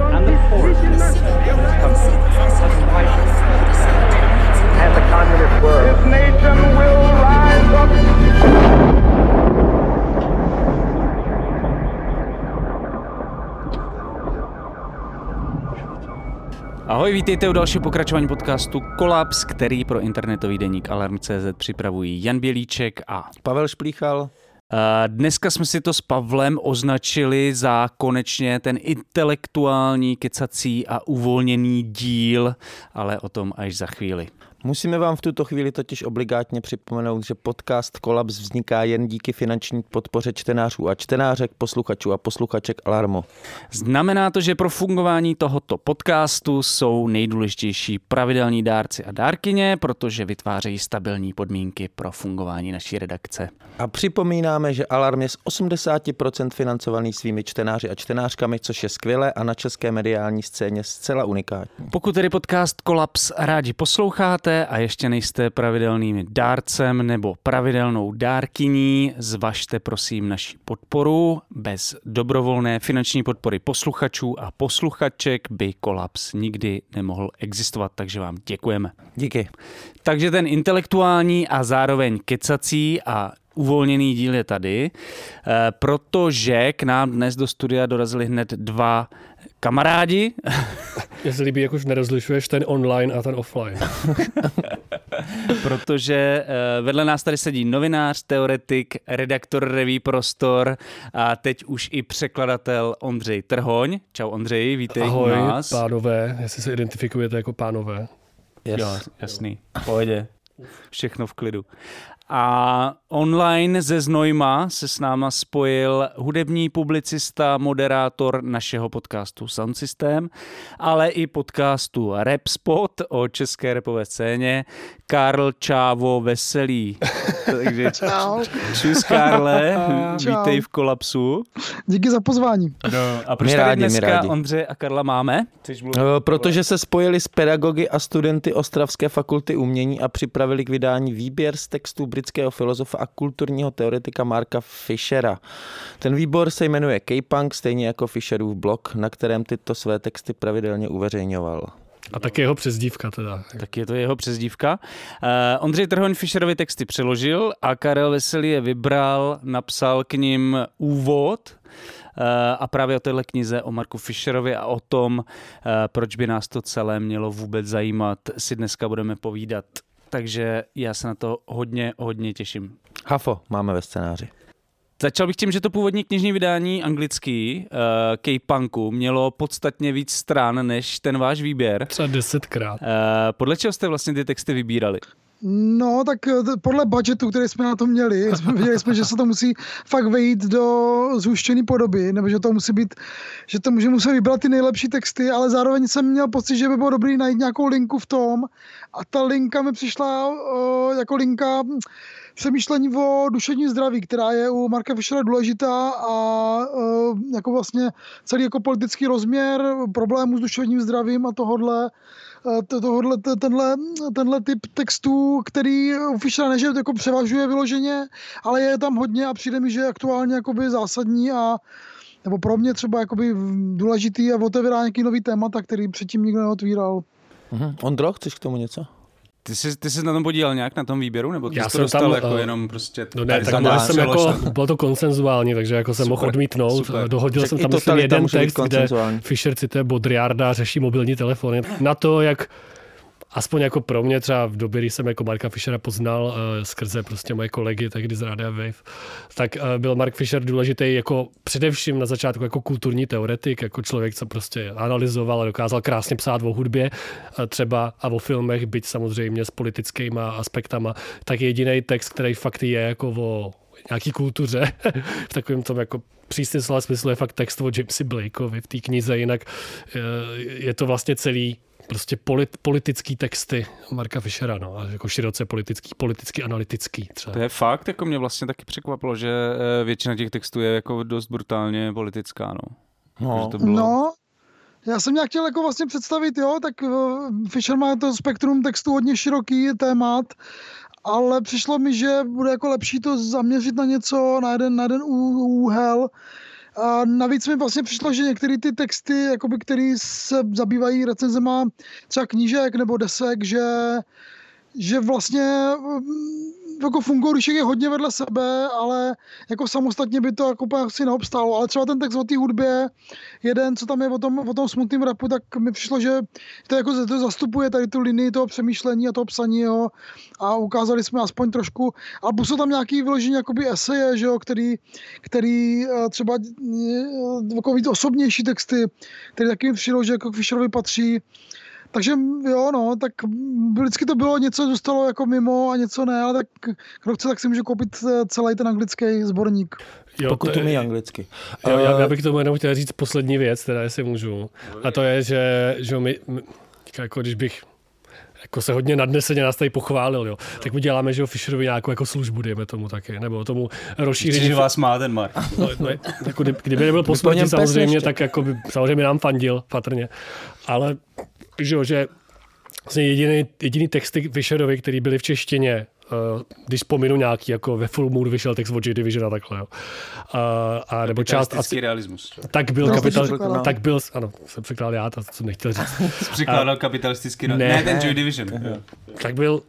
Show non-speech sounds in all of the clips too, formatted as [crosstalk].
and the poorest 10% of this country has widened. And the communist word. This nation will rise up. Ahoj, vítejte u dalšího pokračování podcastu Kolaps, který pro internetový deník Alarm.cz připravují Jan Bělíček a Pavel Šplíchal. Eh, Dneska jsme si to s Pavlem označili za konečně ten intelektuální, kecací a uvolněný díl, ale o tom až za chvíli. Musíme vám v tuto chvíli totiž obligátně připomenout, že podcast Kolaps vzniká jen díky finanční podpoře čtenářů a čtenářek, posluchačů a posluchaček Alarmu. Znamená to, že pro fungování tohoto podcastu jsou nejdůležitější pravidelní dárci a dárkyně, protože vytvářejí stabilní podmínky pro fungování naší redakce. A připomínáme, že Alarm je z 80% financovaný svými čtenáři a čtenářkami, což je skvělé a na české mediální scéně zcela unikátní. Pokud tedy podcast Kolaps rádi posloucháte a ještě nejste pravidelným dárcem nebo pravidelnou dárkyní, zvažte prosím naši podporu. Bez dobrovolné finanční podpory posluchačů a posluchaček by Kolaps nikdy nemohl existovat, takže vám děkujeme. Díky. Takže ten intelektuální a zároveň kecací a uvolněný díl je tady, eh, protože k nám dnes do studia dorazili hned dva kamarádi. [laughs] Mně se líbí, jak už nerozlišuješ ten online a ten offline. [laughs] protože eh, vedle nás tady sedí novinář, teoretik, redaktor reví Prostor a teď už i překladatel Ondřej Trhoň. Čau Ondřej, vítej Ahoj, u nás. pánové, jestli se identifikujete jako pánové. Yes. Jo, jasný, pohodě. Všechno v klidu. A online ze Znojma se s náma spojil hudební publicista, moderátor našeho podcastu Sound System, ale i podcastu Rap Spot o české repové scéně, Karl Čávo Veselý. [laughs] Takže Čau. čus Karle, Čau. vítej v kolapsu. Díky za pozvání. No, a proč My tady rádi, dneska rádi. Ondře a Karla máme? Eh, Protože se spojili s pedagogy a studenty Ostravské fakulty umění a připravili k vydání výběr z textů britského filozofa a kulturního teoretika Marka Fischera. Ten výbor se jmenuje K-Punk, stejně jako Fischerův blog, na kterém tyto své texty pravidelně uveřejňoval. A taky jeho přezdívka teda. Tak je to jeho přezdívka. Uh, Ondřej Trhoň Fischerovi texty přeložil a Karel Veselý je vybral, napsal k ním úvod uh, a právě o téhle knize o Marku Fischerovi a o tom, uh, proč by nás to celé mělo vůbec zajímat, si dneska budeme povídat. Takže já se na to hodně, hodně těším. Hafo máme ve scénáři. Začal bych tím, že to původní knižní vydání anglický uh, K-Punku mělo podstatně víc stran než ten váš výběr. Třeba desetkrát. Uh, podle čeho jste vlastně ty texty vybírali? No, tak eh, podle budgetu, který jsme na to měli, jsme viděli jsme, že se to musí fakt vejít do zhuštěné podoby, nebo že to musí být, že to může muset vybrat ty nejlepší texty, ale zároveň jsem měl pocit, že by bylo dobré najít nějakou linku v tom. A ta linka mi přišla uh, jako linka přemýšlení o duševním zdraví, která je u Marka Fischera důležitá a uh, jako vlastně celý jako politický rozměr problémů s duševním zdravím a tohodle to- tohodle, te- tenhle, tenhle typ textů, který u Fischera ne, že jako převažuje vyloženě, ale je tam hodně a přijde mi, že je aktuálně jakoby zásadní a nebo pro mě třeba jakoby důležitý a otevírá nějaký nový témata, který předtím nikdo neotvíral. Mhm. Ondro, chceš k tomu něco? Ty jsi, ty jsi na tom podílel nějak na tom výběru? Nebo ty Já jsi to jsem dostal tam, jako eh, jenom prostě... No ne, tak nás jsem jako, [laughs] bylo to konsenzuální, takže jako jsem mohl Super, odmítnout. super. Dohodil Tak jsem tam myslím jeden text, kde. Fischer cituje Baudrillarda a řeší mobilní telefony. Na to, jak aspoň jako pro mě třeba v době, kdy jsem jako Marka Fischera poznal uh, skrze prostě moje kolegy tehdy z Radia Wave, tak uh, byl Mark Fischer důležitý jako především na začátku jako kulturní teoretik, jako člověk, co prostě analyzoval a dokázal krásně psát o hudbě uh, třeba a o filmech, byť samozřejmě s politickýma aspektama, tak jediný text, který fakt je jako o nějaký kultuře, [laughs] v takovém tom jako přísném slova smyslu je fakt text o Jamesi Blakeovi v té knize, jinak je to vlastně celý prostě polit, politický texty Marka Fischera, no, a jako široce politický, politicky analytický třeba. To je fakt, jako mě vlastně taky překvapilo, že eh, většina těch textů je jako dost brutálně politická, no. No. Že to bylo... No, já jsem nějak chtěl jako vlastně představit, jo, tak uh, Fisher má to spektrum textu hodně široký témat, ale přišlo mi, že bude jako lepší to zaměřit na něco, na jeden, na jeden úhel. A navíc mi vlastně přišlo, že některé ty texty, jakoby, které se zabývají recenzema třeba knížek nebo desek, že, že vlastně mm, jako fungují, když je hodně vedle sebe, ale jako samostatně by to jako asi neobstálo. Ale třeba ten text o té hudbě, jeden, co tam je o tom, o tom smutném rapu, tak mi přišlo, že to, jako, to zastupuje tady tu linii toho přemýšlení a toho psaní jo, a ukázali jsme aspoň trošku, a jsou tam nějaký vyložení jakoby eseje, že jo, který, který eh, třeba eh, jako víc osobnější texty, které taky mi přišlo, že jako Fisherovi patří, takže jo, no, tak vždycky to bylo něco, zůstalo jako mimo a něco ne, ale tak kdo chce, tak si může koupit eh, celý ten anglický sborník. Jo, Pokud to umí je- anglicky. Jo, já, Eh, já bych tomu jenom chtěl říct poslední věc, teda jestli můžu. A to je, že, že my, my jako když bych jako se hodně nadneseně nás tady pochválil, jo. Tak my děláme, že jo, Fisherovi nějakou jako službu, dejme tomu taky, nebo tomu rozšíření. že vás má ten Mark. [laughs] No, no, jako kdyby, kdyby nebyl po smrti samozřejmě, tak jako by, samozřejmě nám fandil patrně. Ale že, jo, že vlastně jediný, jediný texty Fisherovi, který byly v češtině, Uh, když pominu nějaký, jako ve Full Moon vyšel text od Joy Division a takhle, jo. Uh, a nebo část, Kapitalistický realismus. tak byl, No, kapital, překládal. tak byl, ano, jsem překládal já, to jsem nechtěl říct. [laughs] Překládal kapitalistický Ne. ne, ne, ten Joy Division. tak byl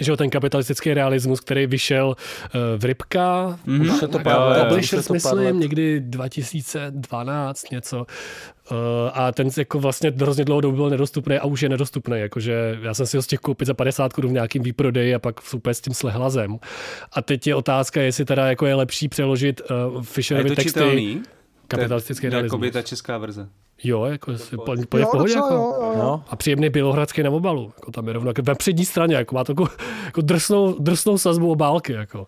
že ten kapitalistický realismus, který vyšel uh, v Rybka, Mhm. Už se to pár let, Publishers, to pár let. myslím, někdy 2012 něco. Uh, a ten jako vlastně hrozně dlouho dobu byl nedostupný a už je nedostupný. Jakože já jsem si ho stihl koupit za 50 korun v nějakým výprodeji a pak super s tím slehlazem. A teď je otázka, jestli teda jako je lepší přeložit uh, Fisherovy to texty. čitelný? Kapitalistický je realismus. Jakoby ta česká verze. Jo, jako si po, po, Jo, pohodě. docela, Jako. jo, jo. No, A příjemný bělohradský na obalu. Jako tam je rovno jako ve přední straně, jako má takovou jako drsnou, drsnou sazbu obálky. Jako.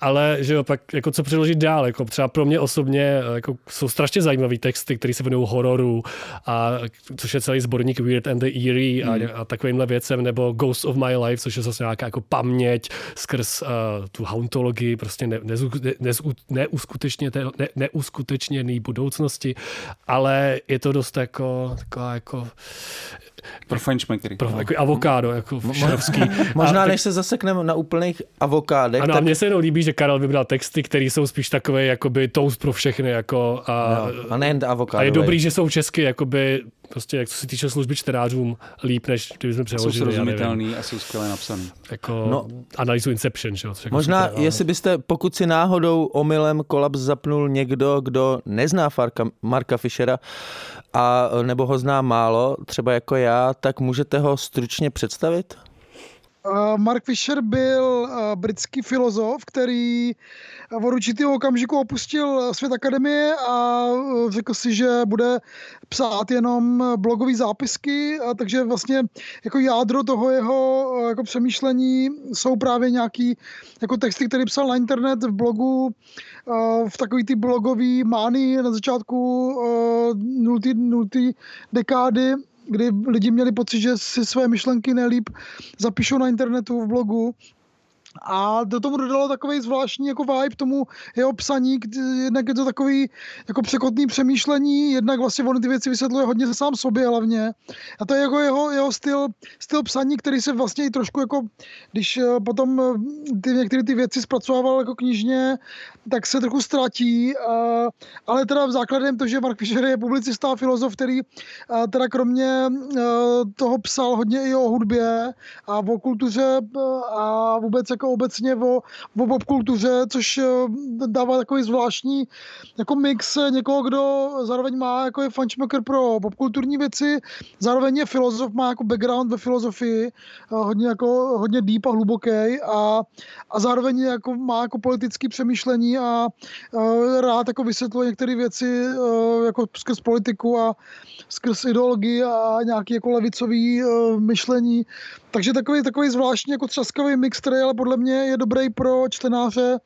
Ale že jo, pak jako co přeložit dál, jako třeba pro mě osobně jako jsou strašně zajímavý texty, které se věnují hororu, a, což je celý sborník Weird and the Eerie a, a takovýmhle věcem, nebo Ghost of My Life, což je zase nějaká jako paměť skrz uh, tu hauntologii, prostě ne, nezu, ne, nezu, neuskutečněte- ne, neuskutečněný budoucnosti, ale je to dost jako, taková jako Pro fajnšmekry. pro, jako avokádo, jako šerovský. [laughs] možná a, než se zasekneme na úplných avokádech, ano, a tak mně se jenom líbí, že Karel vybral texty, které jsou spíš takové jakoby toast pro všechny. Jako, a, jo, a nejen avokádo. a je dobrý, že jsou česky, jakoby, prostě, jak co se týče služby čtenářům, líp, než kdybychom Jsou přeložili, nevím, srozumitelný a jsou skvěle napsaný. jako No. analýzu Inception. Že? jo, jako Možná, super, ale- jestli byste, pokud si náhodou omylem kolaps zapnul někdo, kdo nezná Farka, Marka Fischera, a, nebo ho zná málo, třeba jako já, tak můžete ho stručně představit? Uh, Mark Fisher byl uh, britský filozof, který v určitého okamžiku opustil svět akademie a uh, řekl si, že bude psát jenom blogové zápisky, a takže vlastně jako jádro toho jeho jako přemýšlení jsou právě nějaký jako texty, které psal na internet v blogu v takový ty blogový mány na začátku nultý, nultý dekády, kdy lidi měli pocit, že si své myšlenky nejlíp zapíšou na internetu v blogu. A do tomu dodalo takový zvláštní jako vibe tomu jeho psaní, jednak je to takový jako překotný přemýšlení, jednak vlastně on ty věci vysvětluje hodně sám sobě hlavně. A to je jako jeho, jeho styl, styl psaní, který se vlastně i trošku jako, když eh, potom eh, ty, některé ty věci zpracovával jako knižně, tak se trochu ztratí. eh, Ale teda v základem to, že Mark Fisher je publicista a filozof, který teda kromě toho psal hodně i o hudbě a o kultuře a vůbec jako obecně o, o popkultuře, což eh, dává takový zvláštní jako mix někoho, kdo zároveň má jako je fančmaker pro popkulturní věci, zároveň je filozof, má jako background ve filozofii, eh, hodně jako hodně deep a hluboký a, a zároveň jako má jako politické přemýšlení a eh, rád jako vysvětluje některé věci eh, jako skrz politiku a skrz ideologii a nějaký jako levicový eh, myšlení. Takže takový, takový zvláštní jako třaskavý mix, který ale podle mě je dobrý pro čtenáře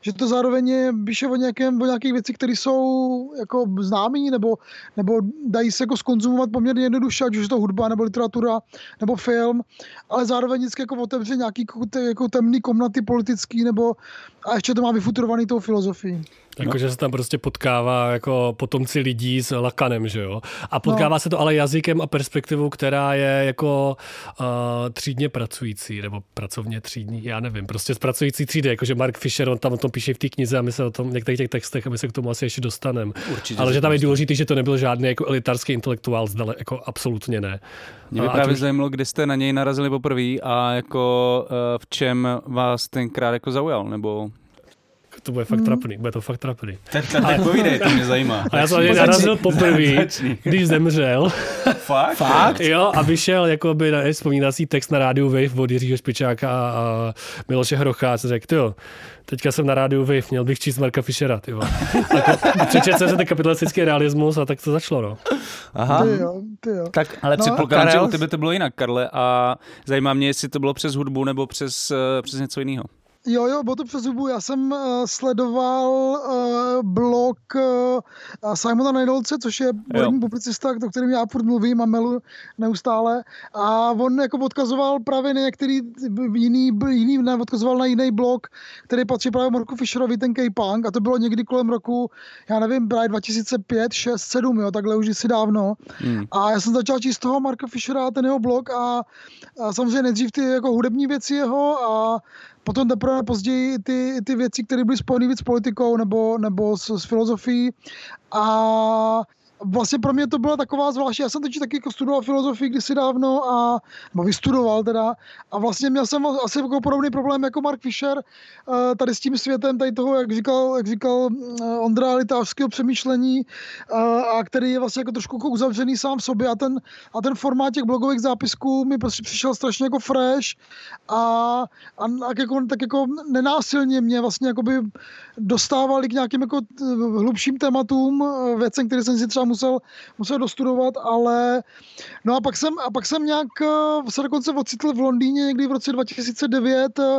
že to zároveň je, píše o, nějakém, o nějakých věcích, které jsou jako známý, nebo, nebo dají se jako skonzumovat poměrně jednoduše, ať už je to hudba, nebo literatura, nebo film, ale zároveň vždycky jako otevře nějaký jako temný komnaty politický, nebo a ještě to má vyfuturovaný tou filozofií. Jakože no. se tam prostě potkává jako potomci lidí s lakanem, že jo? A potkává no. se to ale jazykem a perspektivou, která je jako uh, třídně pracující, nebo pracovně třídní, já nevím, prostě z pracující třídy, jakože Mark Fisher, on tam o tom píše v té knize a my se o tom některých těch textech a my se k tomu asi ještě dostaneme. Ale že tam je důležité, že to nebyl žádný jako elitarský intelektuál, zdale, jako absolutně ne. Mě by právě už... zajímalo, kdy jste na něj narazili poprvé a jako uh, v čem vás tenkrát jako zaujal, nebo to bude fakt hmm. trapný, bude to fakt trapný. [laughs] Tak, tak, tak povídej, to mě zajímá. A já jsem na narazil [laughs] poprvé, když zemřel. [laughs] Fakt? Fakt? Jo, a vyšel jakoby na vzpomínací text na rádiu Wave od Jiřího Špičáka a Miloše Hrocha a řekl, jo, teďka jsem na rádiu Wave, měl bych číst Marka Fischera, ty Přečet jsem se ten kapitalistický realismus a tak to začalo, no. Aha. Ty jo, ty jo. Tak, ale no, předpokládám, že u tebe to bylo jinak, Karle, a zajímá mě, jestli to bylo přes hudbu nebo přes, eh, přes něco jiného. Jo, jo, bylo to přes zubu. Já jsem uh, sledoval uh, blog uh, Simona Nejdolce, což je hudební publicista, o kterém já furt mluvím a melu neustále. A on jako odkazoval právě na některý jiný, jiný ne, odkazoval na jiný blog, který patří právě Marku Fisherovi, ten K-Punk. A to bylo někdy kolem roku, já nevím, právě 2005, 6, 7, jo, takhle už si dávno. Hmm. A já jsem začal číst toho Marka Fischera, ten jeho blog a, a samozřejmě nejdřív ty jako hudební věci jeho a Potom teprve později ty, ty věci, které byly spojené víc s politikou nebo, nebo s, s filozofií. A vlastně pro mě to byla taková zvláštní. Já jsem teď taky jako studoval filozofii kdysi dávno a nebo vystudoval teda a vlastně měl jsem asi jako podobný problém jako Mark Fisher eh, tady s tím světem, tady toho, jak říkal, jak říkal eh, Ondra litářského přemýšlení eh, a který je vlastně jako trošku jako uzavřený sám v sobě a ten, a ten formát těch blogových zápisků mi prostě přišel strašně jako fresh a, a, a jako, tak jako nenásilně mě vlastně jakoby dostávali k nějakým jako hlubším tématům, věcem, které jsem si třeba musel, musel dostudovat, ale no a pak jsem, a pak jsem nějak eh, se dokonce ocitl v Londýně někdy v roce 2009 eh,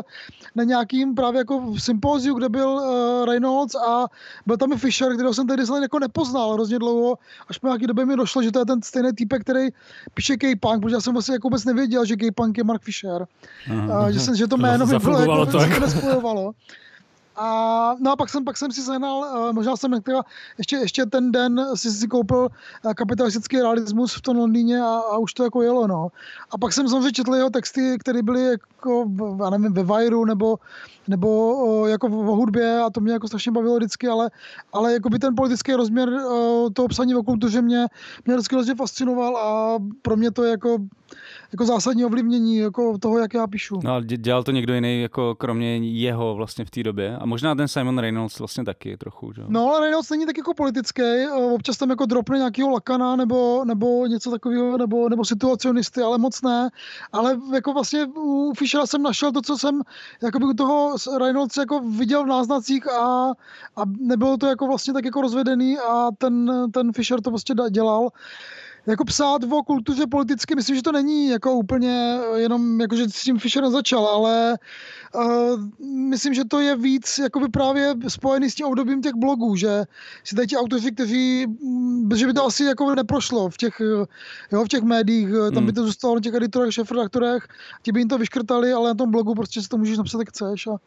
na nějakým právě jako sympóziu, kde byl uh, Reynolds a byl tam i Fisher, kterého jsem tehdy jako nepoznal hrozně dlouho, až po nějaký době mi došlo, že to je ten stejný týpek, který píše K-Punk, protože já jsem vlastně jako vůbec nevěděl, že K-Punk je Mark Fisher. Uh, že, jsem, že to jméno mi bylo jako, to jako. nespojovalo. A, no a pak jsem, pak jsem si sehnal, uh, možná jsem některá, ještě, ještě ten den si si koupil uh, kapitalistický realismus v tom Londýně a, a už to jako jelo, no. A pak jsem samozřejmě četl jeho texty, které byly jako, já nevím, ve Vajru nebo, nebo jako v hudbě a to mě jako strašně bavilo vždycky, ale, ale jako by ten politický rozměr uh, toho psaní o kultuře mě, mě vždycky hrozně fascinoval a pro mě to je jako jako zásadní ovlivnění jako toho, jak já píšu. No ale dělal to někdo jiný, jako kromě jeho vlastně v té době. A možná ten Simon Reynolds vlastně taky trochu, že? No ale Reynolds není tak jako politický, občas tam jako dropne nějakého lakana nebo, nebo něco takového, nebo, nebo situacionisty, ale moc ne. Ale jako vlastně u Fischera jsem našel to, co jsem jakoby u toho Reynolds jako viděl v náznacích a, a nebylo to jako vlastně tak jako rozvedený a ten, ten Fischer to prostě dělal jako psát o kultuře politicky, myslím, že to není jako úplně jenom, jako že s tím Fischer začal, ale uh, myslím, že to je víc jakoby právě spojený s tím obdobím těch blogů, že si tady ti autoři, kteří, mm, že by to asi jako neprošlo v těch, jo, v těch médiích, tam by hmm. to zůstalo na těch editorech, šefredaktorech, ti by jim to vyškrtali, ale na tom blogu prostě si to můžeš napsat, jak chceš a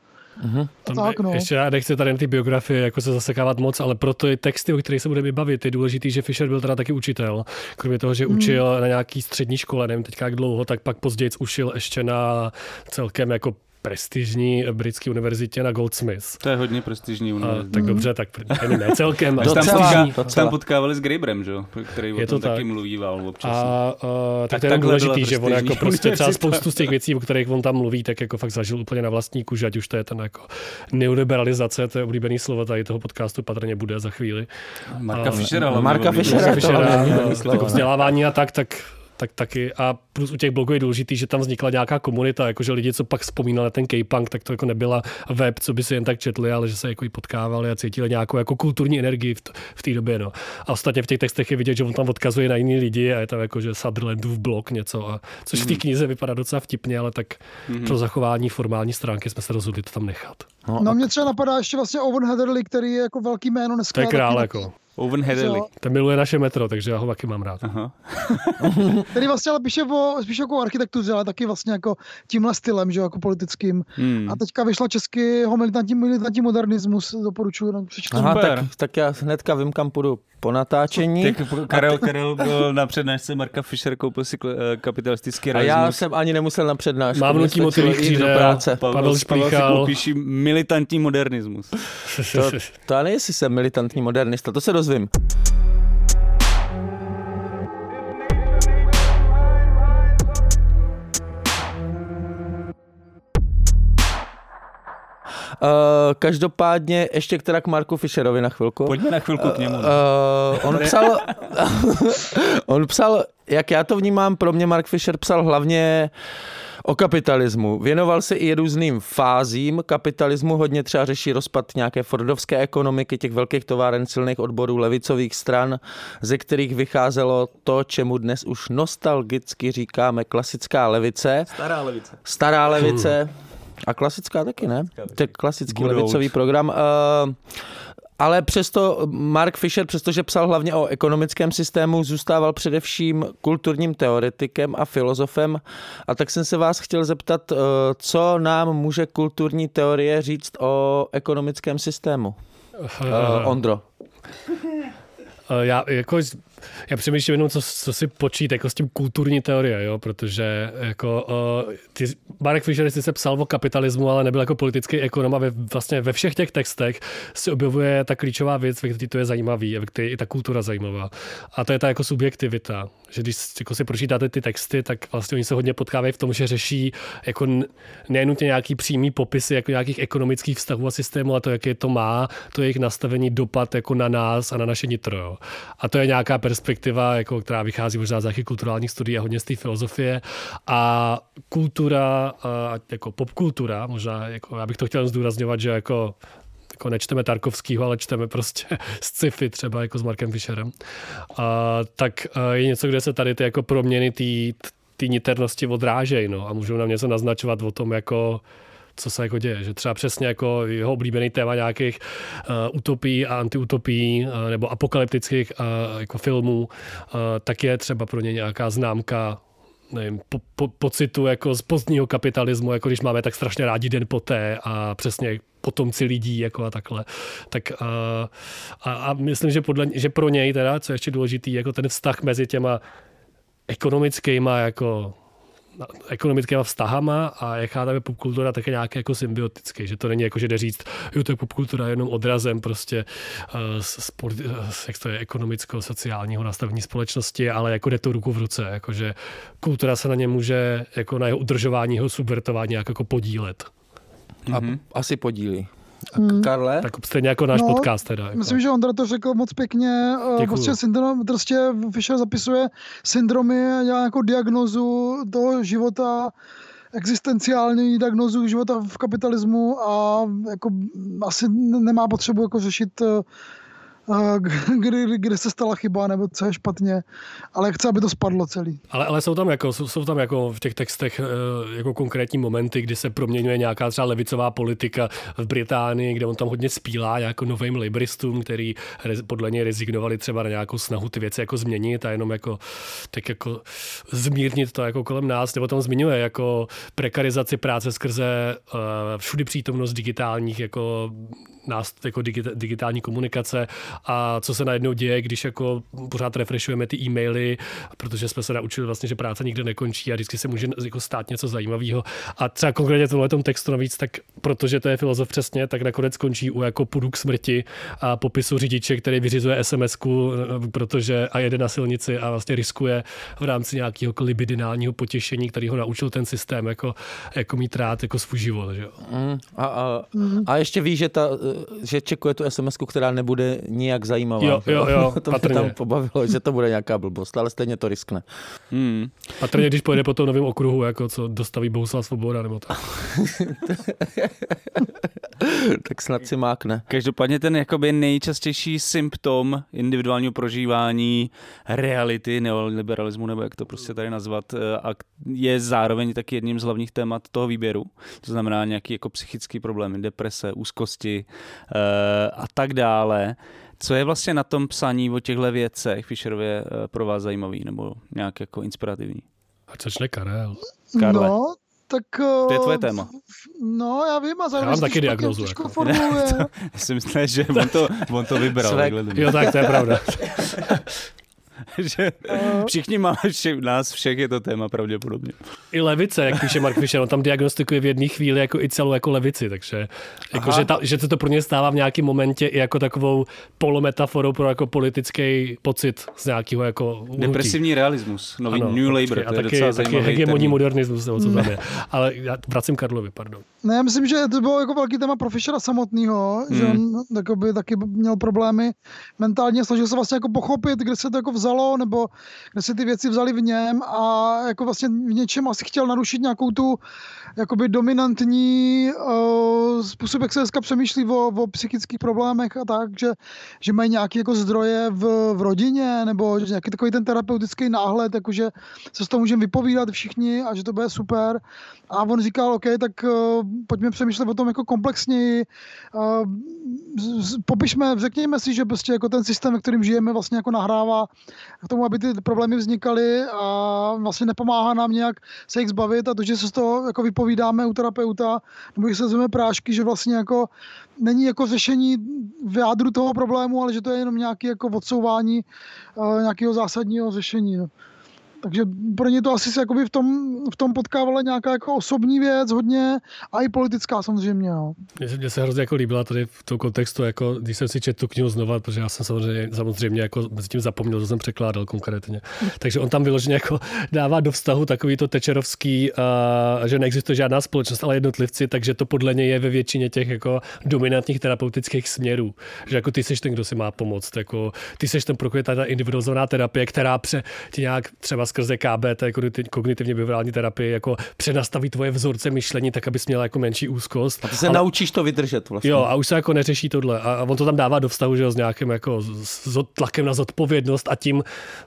Uh-huh. tak, no. Ještě já nechci tady na ty biografie jako se zasekávat moc, ale proto i texty, o kterých se budeme bavit, je důležitý, že Fisher byl teda taky učitel. Kromě toho, že mm. učil na nějaký střední škole, nevím teďka jak dlouho, tak pak později učil ještě na celkem jako prestižní britské univerzitě na Goldsmiths. To je hodně prestižní univerzita. A, tak dobře, tak ani ne celkem. Ale tam, potkávali, tam potkávali s Graeberem, že? který o je tom to taky mluvíval občas. A, a tak, tak to je důležitý, že on jako prostě třeba spoustu z těch věcí, o kterých on tam mluví, tak jako fakt zažil úplně na vlastní kůži, ať už to je ten jako neoliberalizace, to je oblíbený slovo tady toho podcastu patrně bude za chvíli. Marka Fischera. Marka Fischera. Jako vzdělávání a tak, tak tak taky. A plus u těch blogů je důležitý, že tam vznikla nějaká komunita, jakože lidi, co pak vzpomínali ten K-punk, tak to jako nebyla web, co by si jen tak četli, ale že se jako i potkávali a cítili nějakou jako kulturní energii v, t- v té době. No. A ostatně v těch textech je vidět, že on tam odkazuje na jiný lidi a je tam jako, že Sutherlandův blog něco, a, což v té knize vypadá docela vtipně, ale tak mm-hmm. pro zachování formální stránky jsme se rozhodli to tam nechat. No, no mě třeba napadá ještě vlastně Owen Heatherly, který je jako velký jméno dneska. To je král, taky- jako. Owen Heatherly. Ten miluje naše metro, takže já ho taky mám rád. Aha. [laughs] Který vlastně ale píše o, spíš jako o architektuře, ale taky vlastně jako tímhle stylem, že jo, jako politickým. Hmm. A teďka vyšla česky jeho militantní, militantní modernismus, doporučuji. Aha, tak, tak já hnedka vím, kam půjdu po natáčení. Tak Karel, Karel byl na přednášce Marka Fischer, koupil si eh, kapitalistický A realismus. já jsem ani nemusel na přednášku. Mávnutí Mně stačilo motivy do práce. Pavel Pavel Šplíchal. si píší militantní modernismus. [laughs] To, to já nevím, jestli jsem militantní modernista, to se dozvím. Každopádně ještě k teda k Marku Fischerovi na chvilku. Pojďme na chvilku k němu. Uh, on psal, [laughs] on psal, jak já to vnímám, pro mě Mark Fisher psal hlavně o kapitalismu. Věnoval se i různým fázím kapitalismu, hodně třeba řeší rozpad nějaké fordovské ekonomiky, těch velkých továren, silných odborů, levicových stran, ze kterých vycházelo to, čemu dnes už nostalgicky říkáme klasická levice. Stará levice. Stará levice. A klasická taky, ne? To je klasický Good levicový old. program. Uh, ale přesto Mark Fisher, přestože psal hlavně o ekonomickém systému, zůstával především kulturním teoretikem a filozofem. A tak jsem se vás chtěl zeptat, eh, co nám může kulturní teorie říct o ekonomickém systému? Uh, Ondro. Eh, Já, jako, já přemýšlím jenom, co, co si počít jako s tím kulturní teorie, jo, protože jako, uh, ty, Marek Fischer se psal o kapitalismu, ale nebyl jako politický ekonom a ve, vlastně ve všech těch textech se objevuje ta klíčová věc, ve které to je zajímavý ve které je i ta kultura zajímavá. A to je ta jako subjektivita, že když jako si pročítáte ty texty, tak vlastně oni se hodně potkávají v tom, že řeší jako n- nenutně nějaký přímý popisy jako nějakých ekonomických vztahů a systémů, ale to, jaké to má, to jejich nastavení, dopad jako na nás a na naše nitro. Jo. A to je nějaká perspektiva, jako, která vychází možná z nějakých kulturálních studií a hodně z té filozofie. A kultura, jako popkultura, možná, jako, já bych to chtěl zdůrazňovat, že jako jako nečteme Tarkovskýho, ale čteme prostě [laughs] sci-fi třeba jako s Markem Fisherem, a, tak a, je něco, kde se tady ty jako proměny ty niternosti odrážejí no, a můžou nám něco naznačovat o tom, jako co se jako děje. Že třeba přesně jako jeho oblíbený téma nějakých uh, utopií a antiutopií uh, nebo apokalyptických uh, jako filmů, uh, tak je třeba pro ně nějaká známka nevím, po, po, pocitu jako z pozdního kapitalismu, jako když máme tak strašně rádi den poté a přesně potomci lidí jako a takhle. Tak uh, a, a, myslím, že, podle, že pro něj teda, co je ještě důležitý, jako ten vztah mezi těma ekonomickýma jako ekonomickými vztahama a jaká tam je popkultura, tak je nějaký jako symbiotický, že to není jako, že jde říct, jo, to je popkultura jenom odrazem prostě uh, sport, uh, jak to je, ekonomicko-sociálního nastavení společnosti, ale jako jde to ruku v ruce, jakože kultura se na ně může jako na jeho udržování, jeho subvertování nějak jako podílet. A asi podílí. A Karle? Tak stejně jako náš No, podcast teda. Jako. Myslím, že Ondra to řekl moc pěkně. Eh, Děkuju. Prostě, syndrom, prostě Fischer zapisuje syndromy a dělá nějakou diagnozu toho života, existenciální diagnozu života v kapitalismu a jako asi nemá potřebu jako řešit eh, [laughs] kdy, kdy se stala chyba nebo co je špatně, ale chce, aby to spadlo celý. Ale, ale jsou tam jako, jsou, jsou tam jako v těch textech eh, jako konkrétní momenty, kdy se proměňuje nějaká třeba levicová politika v Británii, kde on tam hodně spílá jako novým libristům, který podle něj rezignovali třeba na nějakou snahu ty věci jako změnit a jenom jako tak jako zmírnit to jako kolem nás, nebo tam zmiňuje jako prekarizaci práce skrze uh, všudy přítomnost digitálních jako nás, jako digitální komunikace a co se najednou děje, když jako pořád refreshujeme ty e-maily, protože jsme se naučili vlastně, že práce nikdy nekončí a vždycky se může jako stát něco zajímavého. A třeba konkrétně v tomhle tom textu navíc, tak protože to je filozof přesně, tak nakonec skončí u jako půdu k smrti a popisu řidiče, který vyřizuje SMS-ku, protože a jede na silnici a vlastně riskuje v rámci nějakého jako libidinálního potěšení, který ho naučil ten systém jako, jako mít rád jako svůj život. Že? Mm, a, a, a ještě ví, že, ta, že čekuje tu sms která nebude nijak zajímavá. Jo, jo, jo, [laughs] to mě tam pobavilo, že to bude nějaká blbost, ale stejně to riskne. Hmm. Patrně, když pojede po tom novém okruhu, jako co dostaví Bohuslav Svoboda, nebo tak. [laughs] tak snad si mákne. Každopádně ten jakoby nejčastější symptom individuálního prožívání reality, neoliberalismu, nebo jak to prostě tady nazvat, eh, a je zároveň taky jedním z hlavních témat toho výběru. To znamená nějaký jako psychický problémy, deprese, úzkosti a tak dále. Co je vlastně na tom psaní o těchto věcech Fischerově eh, pro vás zajímavý nebo nějak jako inspirativní? Ať začne Karel. Karle. No, tak... To je tvoje eh, téma. No, já vím, a zároveň mám se to taky těžko jako. formuluje. [laughs] Já si myslím, že on to, on to vybral. Jo, tak to je pravda. [laughs] [laughs] že všichni máme, vše, nás všech je to téma pravděpodobně. I levice, jak píše Mark Fisher, on tam diagnostikuje v jedné chvíli jako i celou jako levici, takže jako, že, ta, že se to pro ně stává v nějakém momentě i jako takovou polometaforou pro jako politický pocit z nějakého jako hnutí. Depresivní realismus, nový Ano, New Labour, počkej, to je a taky, docela taky zajímavý hegemonní modernismus, nebo co tam je. Ale já vracím Karlovi, pardon. Ne, já myslím, že to bylo jako velký téma pro Fischera samotného, hmm. že on takoby, taky měl problémy mentálně, snažil se vlastně jako pochopit, kde se to jako vzalo, nebo kde se ty věci vzaly v něm a jako vlastně v něčem asi chtěl narušit nějakou tu jakoby dominantní uh, způsob, jak se dneska přemýšlí o, o psychických problémech a tak, že, že mají nějaké jako zdroje v, v rodině, nebo že nějaký takový ten terapeutický náhled, jakože se z toho můžeme vypovídat všichni a že to bude super. A on říkal, OK, tak uh, pojďme přemýšlet o tom jako komplexněji. Popišme, řekněme si, že prostě jako ten systém, ve kterým žijeme, vlastně jako nahrává k tomu, aby ty problémy vznikaly a vlastně nepomáhá nám nějak se jich zbavit a to, že se z toho jako vypovídáme u terapeuta, nebo že se vezmeme prášky, že vlastně jako není jako řešení v jádru toho problému, ale že to je jenom nějaké jako odsouvání nějakého zásadního řešení. No. Takže pro ně to asi se jakoby v tom, v tom potkávala nějaká jako osobní věc hodně a i politická samozřejmě. No. Mně se, mně se hrozně jako líbila tady v tom kontextu, jako když jsem si četl tu knihu znova, protože já jsem samozřejmě, samozřejmě jako mezi tím zapomněl, co jsem překládal konkrétně. Takže on tam vyloženě jako dává do vztahu takový to tečerovský, uh, že neexistuje žádná společnost, ale jednotlivci, takže to podle něj je ve většině těch jako dominantních terapeutických směrů. Že jako ty seš ten, kdo si má pomoct. Jako, ty seš ten, pro ta individualizovaná terapie, která pře, ti nějak třeba skrze KBT, kogniti- kognitivně behaviorální terapie, jako přenastaví tvoje vzorce myšlení tak, abys měla jako menší úzkost. A ty se Ale- naučíš to vydržet vlastně. Jo, a už se jako neřeší tohle. A a on to tam dává do vztahu, že jo, s nějakým jako s, s tlakem na zodpovědnost a tím,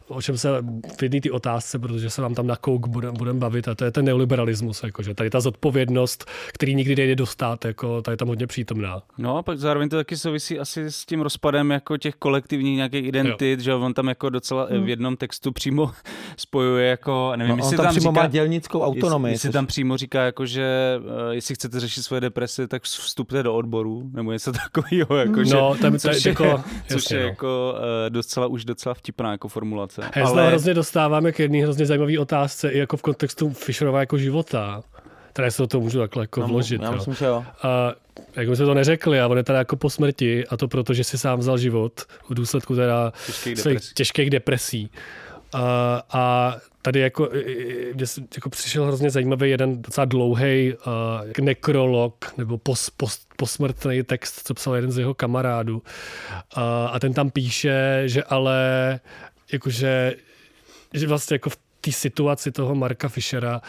o čem se v jedné ty otázce, protože se vám tam na kouk budeme budem bavit, a to je ten neoliberalismus, jako, že tady ta zodpovědnost, který nikdy nejde dostat, jako, ta je tam hodně přítomná. No a pak zároveň to taky souvisí asi s tím rozpadem jako těch kolektivních nějakých identit, jo. že on tam jako docela v jednom textu přímo [laughs] spojuje jako, nevím, No, on jestli tam tam přímo říká, má dělnickou autonomii. Jestli, jestli tam přímo říká, jako, že uh, jestli chcete řešit svoje deprese, tak vstupte do odboru, nebo něco [laughs] takového. Jako, že, No, tam- to je což jako- je, což jasně, je no. jako uh, docela, už docela vtipná jako formulace. Hezlo Ale... hrozně dostáváme k jedné hrozně zajímavé otázce, i jako v kontextu Fisherova jako života. Tady se do toho můžu takhle jako No, vložit. já jo. myslím, že jo. A jak jsme to neřekli, a on je teda jako po smrti, a to proto, že si sám vzal život v důsledku teda Těžkých svých depresí. těžkých depresí. A, a tady jako, jako přišel hrozně zajímavý jeden docela dlouhý uh, nekrolog nebo pos, pos, posmrtný text, co psal jeden z jeho kamarádů. Uh, a ten tam píše, že ale jakože že vlastně jako v té situaci toho Marka Fischera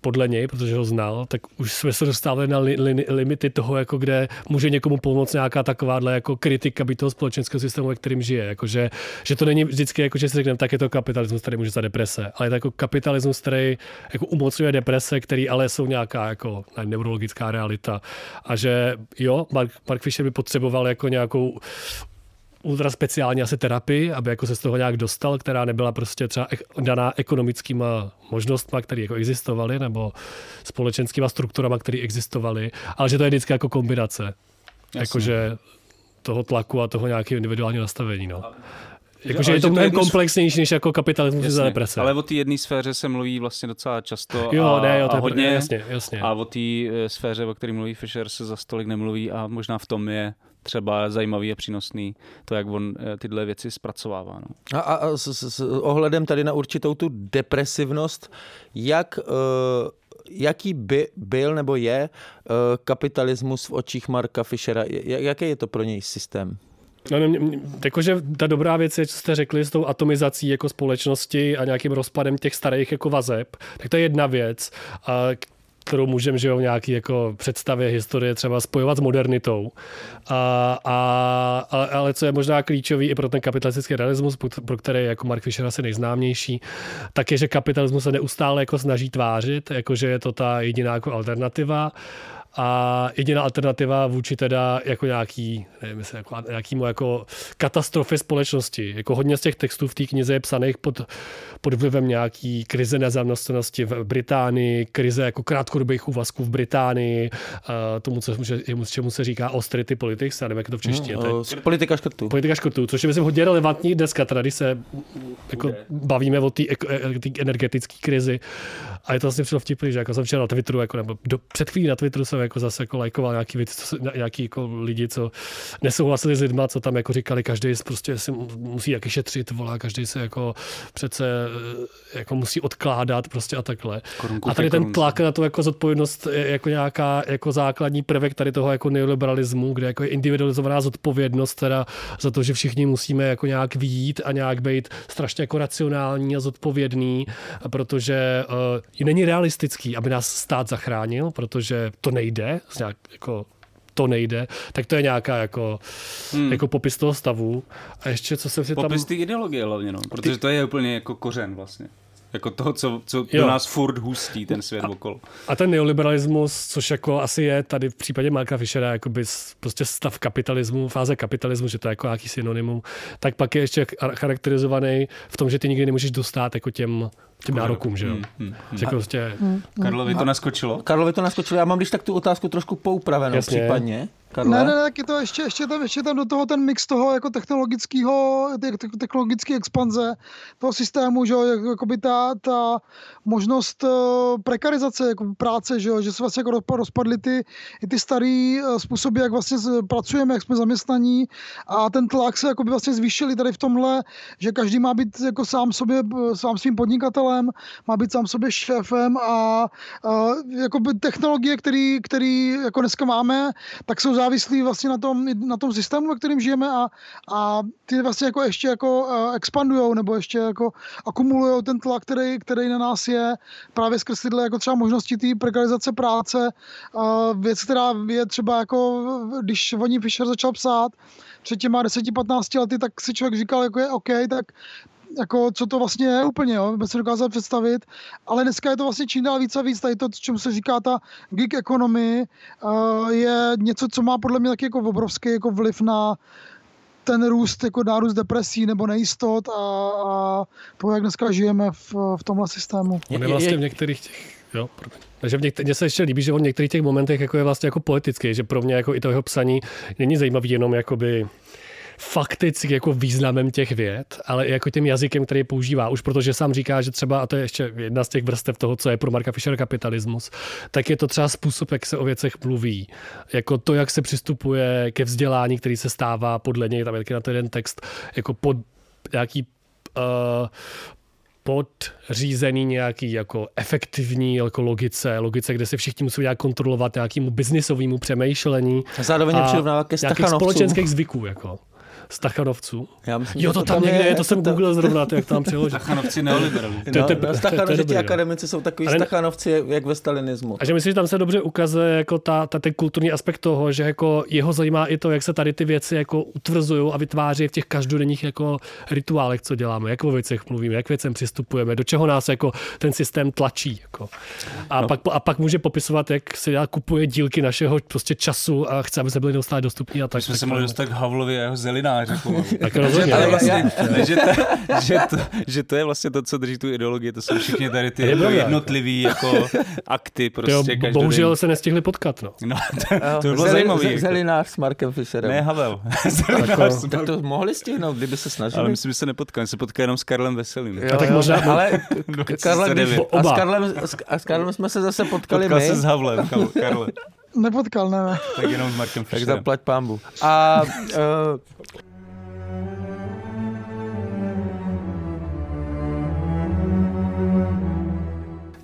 podle něj, protože ho znal, tak už jsme se dostávali na li, li, limity toho, jako kde může někomu pomoct nějaká takováhle jako kritika by toho společenského systému, ve kterým žije. Jako že, že, to není vždycky, jako, že si řekneme, tak je to kapitalismus, který může za deprese, ale je to jako kapitalismus, který jako umocňuje deprese, který ale jsou nějaká jako neurologická realita. A že jo, Mark, Mark Fisher by potřeboval jako nějakou ultra speciální asi terapii, aby jako se z toho nějak dostal, která nebyla prostě třeba daná ekonomickýma možnostma, které jako existovaly, nebo společenskýma strukturama, které existovaly, ale že to je vždycky jako kombinace. Jakože toho tlaku a toho nějakého individuálního nastavení. No. Jakože je to mnohem komplexnější než jako kapitalismus za deprese. Ale o té jedné sféře se mluví vlastně docela často [laughs] Jo, a, ne, jo, to a je hodně. jasně, jasně. A o té eh, sféře, o které mluví Fisher, se za stolik nemluví a možná v tom je třeba zajímavý a přínosný to, jak on eh, tyhle věci zpracovává. No. A, a, a s, s, s ohledem tady na určitou tu depresivnost, jak, uh, jaký by byl nebo je uh, kapitalismus v očích Marka Fischera? Jaký je to pro něj systém? No, no, jakože ta dobrá věc je, co jste řekli s tou atomizací jako společnosti a nějakým rozpadem těch starých jako vazeb, tak to je jedna věc, a kterou můžeme že v nějaký jako představě historie třeba spojovat s modernitou. A, a, ale co je možná klíčový i pro ten kapitalistický realismus, pro který jako Mark Fisher asi nejznámější, tak je, že kapitalismus se neustále jako snaží tvářit, jakože je to ta jediná jako alternativa a jediná alternativa vůči teda jako nějaký, nevím, jestli jako, nějakýmu jako katastrofy společnosti. Jako hodně z těch textů v té knize je psaných pod, pod vlivem nějaký krize nezaměstnanosti v Británii, krize jako krátkodobých úvazků v Británii, tomu, co, čemu se říká austerity politics, já nevím, jak je to v češtině. Hmm, to politika škrtů. Politika škrtů, což je myslím hodně relevantní dneska, teda, když se jako bavíme o té energetické krizi. A je to vlastně všechno vtipný, že jako jsem včera na Twitteru, jako, nebo do, před chvílí na Twitteru jsem jako zase jako lajkoval nějaký, věci, co, nějaký jako lidi, co nesouhlasili s lidma, co tam jako říkali, každý prostě si musí jaký šetřit, volá, každý se jako přece eh, jako musí odkládat prostě a takhle. Korunku a tady ten tlak na to jako zodpovědnost je jako nějaká jako základní prvek tady toho jako neoliberalismu, kde jako je individualizovaná zodpovědnost teda za to, že všichni musíme jako nějak výjít a nějak být strašně jako racionální a zodpovědný, protože uh, není realistický, aby nás stát zachránil, protože to nejde, nějak jako to nejde, tak to je nějaká jako, hmm. jako popis toho stavu. A ještě co jsem si popis tam... Popis té ideologie hlavně, no, protože to je úplně jako kořen vlastně. Jako toho, co, co do nás furt hustí ten svět a, okolo. A ten neoliberalismus, což jako asi je tady v případě Marka Fischera jakoby prostě stav kapitalismu, fáze kapitalismu, že to je jako nějaký synonymum, tak pak je ještě charakterizovaný v tom, že ty nikdy nemůžeš dostat jako těm těm nárokům, že jo. Hmm, hmm, hmm. Že prostě... Hmm, Karlovi to naskočilo? Karlovi to naskočilo, já mám když tak tu otázku trošku poupravenou Jasně. případně. Karle? Ne, ne, ne, to ještě, ještě, tam, ještě tam do toho ten mix toho jako technologického, technologické expanze toho systému, že jo, jako by ta, ta možnost uh, prekarizace jako práce, že jo, že se vlastně jako rozpadly ty, ty staré uh, způsoby, jak vlastně pracujeme, jak jsme zaměstnaní a ten tlak se jako by vlastně zvýšili tady v tomhle, že každý má být jako sám sobě, sám svým podnikatelem, má být sám sobě šéfem a uh, jako technologie, který, který jako dneska máme, tak jsou závislí vlastně na tom, na tom systému, ve kterém žijeme a, a ty vlastně jako ještě jako uh, expandujou nebo ještě jako akumulují ten tlak, který, který na nás je právě skrz tyhle jako třeba možnosti té prekarizace práce. Uh, věc, která je třeba jako, když Voní Fischer začal psát před těma 10-15 lety, tak si člověk říkal, jako je OK, tak jako, co to vlastně je úplně, jo, by se dokázal představit, ale dneska je to vlastně čím dál víc a víc, tady to, čemu se říká ta gig economy, uh, je něco, co má podle mě taky jako obrovský jako vliv na ten růst, jako nárůst depresí nebo nejistot a, a to, jak dneska žijeme v, v tomhle systému. On je vlastně v některých těch Jo, Takže v některých, mně se ještě líbí, že on v některých těch momentech jako je vlastně jako poetický, že pro mě jako i to jeho psaní není zajímavý jenom jakoby fakticky jako významem těch věd, ale i jako tím jazykem, který používá. Už protože sám říká, že třeba, a to je ještě jedna z těch vrstev toho, co je pro Marka Fischer kapitalismus, tak je to třeba způsob, jak se o věcech mluví. Jako to, jak se přistupuje ke vzdělání, který se stává podle něj, tam je taky na to jeden text, jako pod nějaký uh, podřízený nějaký jako efektivní jako logice, logice, kde se všichni musí nějak kontrolovat nějakému biznisovému přemýšlení. A zároveň a ke společenských zvyků. Jako. Stachanovců. Já myslím, jo, to, to tam někde je, to jsem googlil zrovna, jak tam přeložit. Stachanovci neoliberali. No, no, Stachanovci akademici jsou takový Ale... stachanovci, jak ve stalinismu. A že myslím, že tam se dobře ukazuje jako ta, ta, ten kulturní aspekt toho, že jako jeho zajímá i to, jak se tady ty věci jako utvrzují a vytváří v těch každodenních jako rituálech, co děláme, jak o věcech mluvíme, jak věcem přistupujeme, do čeho nás jako ten systém tlačí. Jako. A, no. pak, a pak může popisovat, jak se já kupuje dílky našeho prostě času a chce, aby se byly neustále dostupní. A tak, jsme tak, se mohli dostat k Havlovi a jeho zeliná Jako, tak rozhodně. Ale vlastně, ne, že, to, že, to, že to je vlastně to, co drží tu ideologii, to jsou všichni tady ty jako jednotlivý jako akty. Prostě jo, bohužel se nestihli potkat. No, no to, to by bylo zajímavé. Jako. Zelinář s Markem Fischerem. Ne, Havel. Jako, [laughs] tak to mohli stihnout, kdyby se snažili. Ale myslím, že se nepotkali, se potkají jenom s Karlem Veselým. Jo, tak možná, ale Karlem, a, s Karlem, a s Karlem jsme se zase potkali Potkal my. se s Havlem, Karle. Nepotkal, ne, ne. Tak jenom s Markem Fischerem. Tak zaplať pámbu. A uh,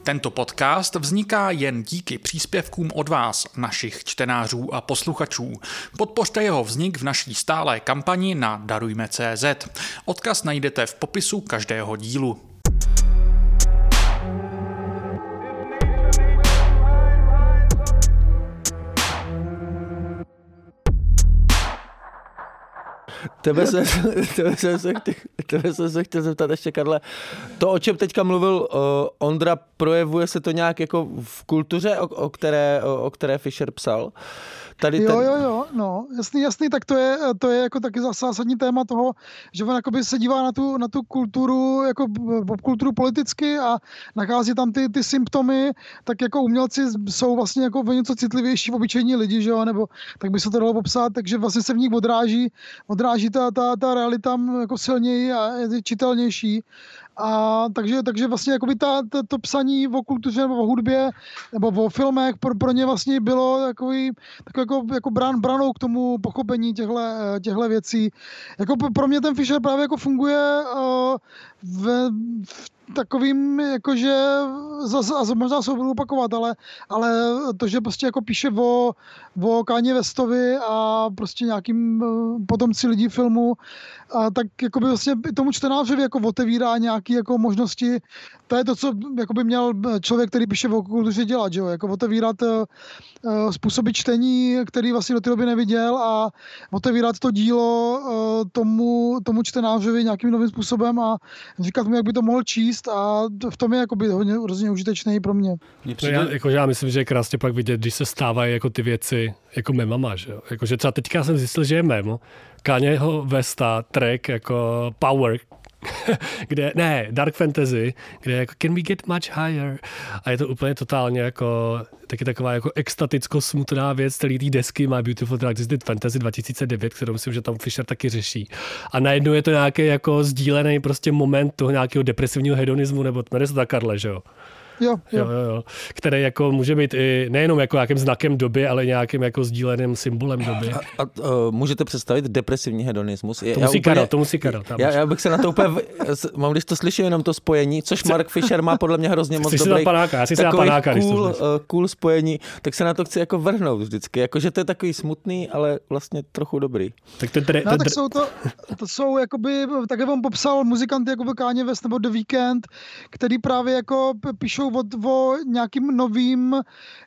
Tento podcast vzniká jen díky příspěvkům od vás, našich čtenářů a posluchačů. Podpořte jeho vznik v naší stálé kampani na Darujme.cz. Odkaz najdete v popisu každého dílu. Tebe se, tebe, se, se, tebe se, se chtěl zeptat ještě, Karle, to, o čem teďka mluvil uh, Ondra, projevuje se to nějak jako v kultuře, o, o, které, o, o které Fischer psal? Tady ten... Jo, jo, jo, no, jasný, jasný, tak to je, to je jako taky zásadní téma toho, že on jakoby se dívá na tu, na tu kulturu, jako popkulturu politicky a nachází tam ty, ty symptomy, tak jako umělci jsou vlastně jako o něco citlivější v obyčejní lidi, že jo, nebo tak by se to dalo popsat, takže vlastně se v nich odráží, odráží ta, ta, ta realita jako silněji a je čitelnější a takže, takže vlastně jakoby ta, ta, to psaní o kultuře nebo o hudbě nebo o filmech pro, pro ně vlastně bylo takový, takový jako, jako brán, branou k tomu pochopení těchto věcí. Jako pro mě ten Fischer právě jako funguje uh, v, v takovým, jakože, zase, a možná se budu opakovat, ale, ale to, že prostě jako píše o, o Káně Vestovi a prostě nějakým eh, potomci lidí filmu, a tak jako by vlastně tomu čtenářovi jako otevírá nějaké jako možnosti. To je to, co jako by měl člověk, který píše o kultuře dělat, že jo? Jako otevírat způsoby čtení, který vlastně do té doby neviděl a otevírat to dílo uh, tomu, tomu čtenářovi nějakým novým způsobem a říkat mu, jak by to mohl číst a v tom je jakoby hodně, hrozně užitečný pro mě. No já, jako, já myslím, že je krásně pak vidět, když se stávají jako ty věci jako memama, že jo? Jako, že třeba teďka jsem zjistil, že je mem, Kanyeho Vesta track jako Power, [laughs] kde, ne, Dark Fantasy, kde je jako Can we get much higher? A je to úplně totálně jako, taky taková jako extaticko smutná věc celý té desky My Beautiful Twisted Fantasy 2009, kterou myslím, že tam Fisher taky řeší. A najednou je to nějaký jako sdílený prostě moment toho nějakého depresivního hedonismu, nebo jmenuje se to tak Karle, že jo? Jo, jo. jo, jo, který jako může být i nejenom jako nějakým znakem doby, ale nějakým jako sdíleným symbolem doby. A, a uh, můžete představit depresivní hedonismus? To musí Karel, to musí Karel. Já, já, bych se na to úplně, mám, když to slyším jenom to spojení, což Mark Fisher má podle mě hrozně moc dobrý, panáka, já si takový panáka, cool, uh, cool spojení, tak se na to chci jako vrhnout vždycky. Jakože to je takový smutný, ale vlastně trochu dobrý. Tak, ten, ten, no, tak jsou to, to jsou jakoby, tak jak vám popsal muzikanty jako Kanye West nebo The Weeknd, který právě jako píšou o, o nějakým novým,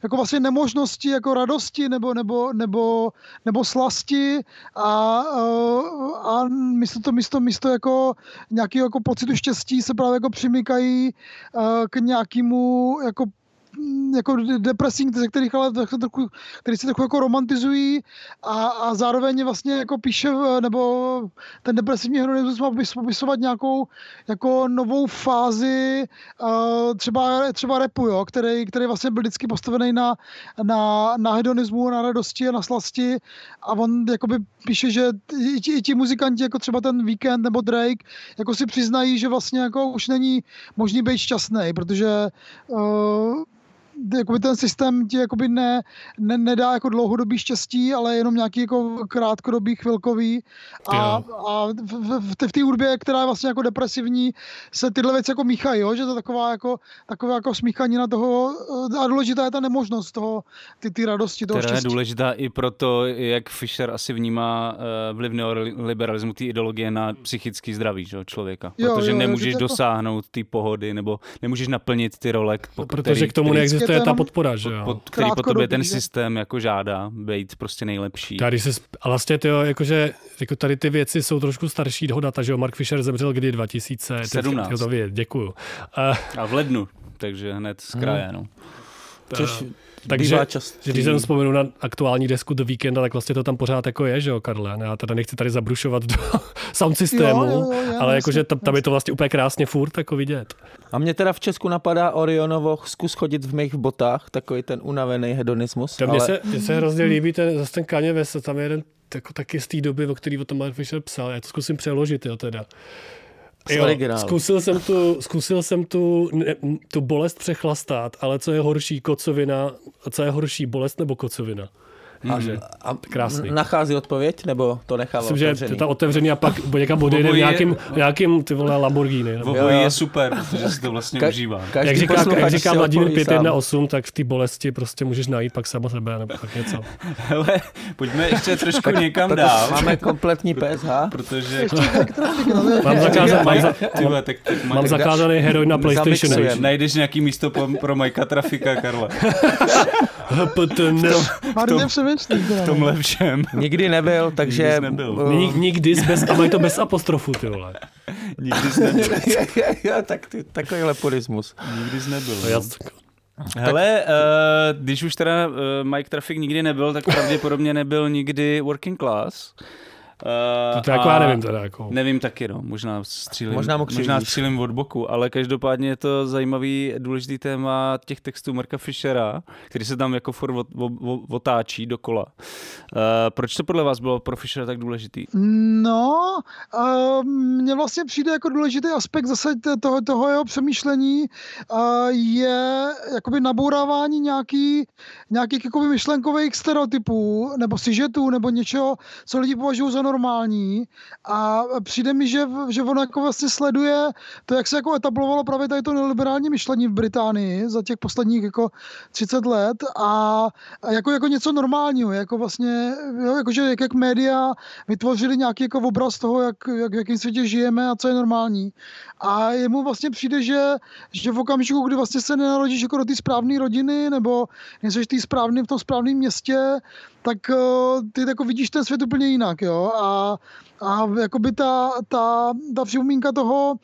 jako vlastně nemožnosti, jako radosti nebo, nebo, nebo, nebo slasti a, a místo to místo, místo jako nějakého jako pocitu štěstí se právě jako přimykají k nějakému jako jako depresing, ze kterých ale trochu, který se trochu jako romantizují a, a zároveň vlastně jako píše, nebo ten depresivní heroismus má popisovat nějakou jako novou fázi třeba, třeba repu, jo, který, který vlastně byl vždycky postavený na, na, na hedonismu, na radosti a na slasti a on jakoby píše, že i ti, i ti muzikanti, jako třeba ten Weekend nebo Drake, jako si přiznají, že vlastně jako už není možný být šťastný, protože uh, jakoby ten systém ti jakoby ne, ne, nedá jako dlouhodobý štěstí, ale jenom nějaký jako krátkodobý, chvilkový. A, a v, v, v té hudbě, která je vlastně jako depresivní, se tyhle věci jako míchají, jo? že to je taková jako, taková jako smíchanina toho a důležitá je ta nemožnost toho, ty, ty radosti, toho která štěstí. je důležitá i proto, jak Fischer asi vnímá uh, vliv neoliberalismu, té ideologie na psychický zdraví že, člověka. Protože jo, jo, nemůžeš to... dosáhnout ty pohody, nebo nemůžeš naplnit ty role, po, Protože který, k tomu neexistuje to je ta podpora, že jo. Pod, který po tobě ten systém jako žádá, být prostě nejlepší. Tady se, a vlastně ty, jakože, jako tady ty věci jsou trošku starší data, že jo, Mark Fisher zemřel kdy 2017. To vědět, děkuju. Uh, a v lednu, takže hned z kraje, hmm. no. Což takže když jsem vzpomenu na aktuální desku do víkenda, tak vlastně to tam pořád jako je, že jo, Karle? Já teda nechci tady zabrušovat do [laughs] sound systému, jo, jo, jo, ale jakože tam, tam je to vlastně úplně krásně furt jako vidět. A mě teda v Česku napadá Orionovo zkus chodit v mých botách, takový ten unavený hedonismus. To ale... Mně se, mně se hrozně líbí ten, zase ten Kanye West, tam je jeden jako taky z té doby, o který o tom Mark Fisher psal. Já to zkusím přeložit, jo, teda. Jo, zkusil jsem tu, zkusil jsem tu, ne, tu bolest přechlastat, ale co je horší, kocovina, a co je horší, bolest nebo kocovina? Takže A krásný. nachází odpověď, nebo to nechává Myslím, že je otevřený? to otevřený a pak [laughs] někam odejde nějakým, nějakým ty vole Lamborghini. Nebo. Obojí Jo. je super, protože si to vlastně Ka- užívá. Každý Jak říká, jak říká Vladimír odpoví sám. 518, tak v té bolesti prostě můžeš najít pak sama sebe nebo tak něco. [laughs] Hele, pojďme ještě trošku někam dál. Máme kompletní PSH. Protože, Mám, zakázat, mám, za, zakázaný heroin na PlayStation. Najdeš nějaký místo pro, pro Majka Trafika, Karle. [laughs] HPTN. Marně teda, V tomhle všem. Nikdy nebyl, takže... Nikdy jsi nebyl. uh, Nik- Nikdy bez, a mají to bez apostrofu, ty vole. [laughs] Nikdy jsi nebyl. [laughs] tak ty, takovýhle podismus. Nikdy jsi nebyl. Já, no. Hele, uh, když už teda uh, Mike Traffic nikdy nebyl, tak pravděpodobně nebyl nikdy working class. Uh, to jako já nevím teda. Jako. Nevím taky, no. Možná střílím, Možná možná střílím od boku, ale každopádně je to zajímavý, důležitý téma těch textů Marka Fischera, který se tam jako furt otáčí dokola. Uh, proč to podle vás bylo pro Fischera tak důležitý? No, uh, mně vlastně přijde jako důležitý aspekt zase toho, toho jeho přemýšlení uh, je jakoby nabourávání nějaký, nějakých jakoby myšlenkových stereotypů nebo sižetů nebo něčeho, co lidi považují za normální a přijde mi, že, že ono jako vlastně sleduje to, jak se jako etablovalo právě tady to neoliberální myšlení v Británii za těch posledních jako 30 let a, a jako, jako něco normálního, jako vlastně, jo, jakože jak, jak média vytvořili nějaký jako obraz toho, jak, jak, v jakém světě žijeme a co je normální. A jemu vlastně přijde, že, že v okamžiku, kdy vlastně se nenarodíš jako do té správné rodiny nebo nejseš v tom správném městě, tak eh, ty jako vidíš ten svět úplně jinak, jo. A, a jakoby ta, ta, ta připomínka toho,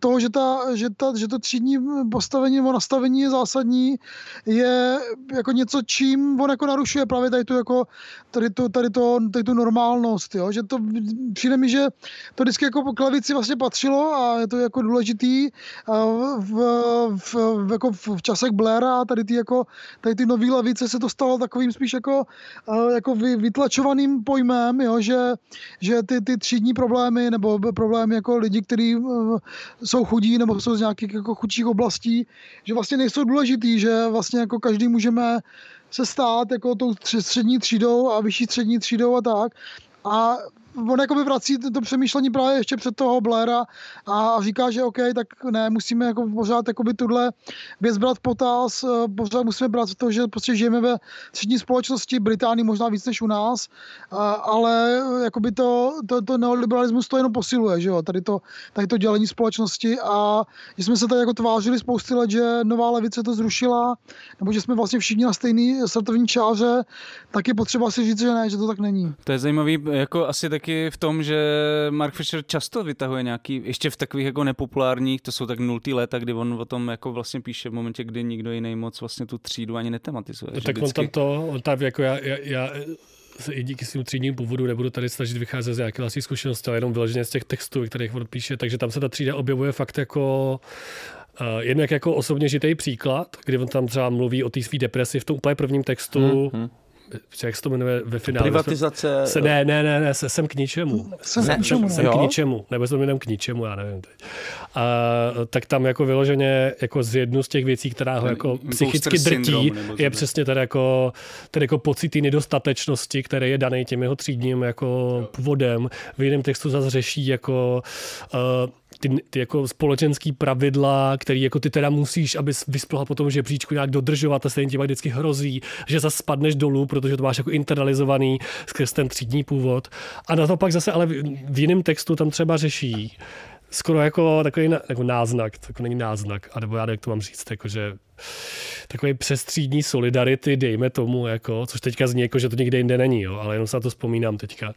toho že, ta, že, ta, že to třídní postavení nebo nastavení je zásadní, je jako něco, čím on jako narušuje právě tady tu, jako, tady tu, tady to, tady tu normálnost, jo? že to přijde mi, že to vždycky jako po klavici vlastně patřilo a je to jako důležitý v, v, v, jako v, časech Blaira a tady ty, jako, tady ty nový levice se to stalo takovým spíš jako, jako vy, vytlačovaným pojmem, jo? Že, že ty, ty třídní problémy nebo problémy jako lidi, kteří jsou chudí nebo jsou z nějakých jako chudších oblastí, že vlastně nejsou důležitý, že vlastně jako každý můžeme se stát jako tou střední třídou a vyšší střední třídou a tak. A on jakoby vrací to, přemýšlení právě ještě před toho Blaira a říká, že OK, tak ne, musíme jako pořád jakoby tuhle věc brát potaz, eh, pořád musíme brát to, že prostě žijeme ve střední společnosti, Británii možná víc než u nás, ale jakoby to, to, to neoliberalismus to jenom posiluje, že jo, tady to, tady to dělení společnosti a že jsme se tady jako tvářili spousty let, že nová levice to zrušila, nebo že jsme vlastně všichni na stejný startovní čáře, tak je potřeba si říct, že ne, že to tak není. To je zajímavý jako asi taky v tom, že Mark Fisher často vytahuje nějaký, ještě v takových jako nepopulárních, to jsou tak nultý léta, kdy on o tom jako vlastně píše v momentě, kdy nikdo jiný moc vlastně tu třídu ani netematizuje. No, tak on tam to, on tam jako já, já, já se i díky svým třídním původu nebudu tady snažit vycházet z nějaké vlastní zkušenosti, ale jenom vyloženě z těch textů, kterých on píše, takže tam se ta třída objevuje fakt jako Uh, jednak jako osobně žitý příklad, kdy on tam třeba mluví o té své depresi v tom úplně prvním textu, hmm, hmm. Jak se to jmenuje ve finále? Privatizace. Se, ne, ne, ne, ne, se, jsem k ničemu. Jsem Ne, k ničemu, Jsem k ničemu, nebo se to jmenuje k ničemu, já nevím teď. A, tak tam jako vyloženě jako z jednu z těch věcí, která ho jako psychicky drtí, je přesně ten jako, ten jako pocit té nedostatečnosti, který je daný tím jeho třídním jako původem. V jiném textu zase řeší jako uh, ty, ty jako společenský pravidla, který jako ty teda musíš, abys vyspěla po tom žebříčku nějak dodržovat a stejně ti vždycky hrozí, že zase spadneš dolů, protože to máš jako internalizovaný skrz ten třídní původ. A na to pak zase ale v, v jiném textu tam třeba řeší skoro jako takový na, jako náznak, to jako není náznak, a nebo já jak to mám říct, jako že takový přestřídní solidarity, dejme tomu, jako, což teďka zní jako, že to nikde jinde není, jo, ale jenom se na to vzpomínám teďka.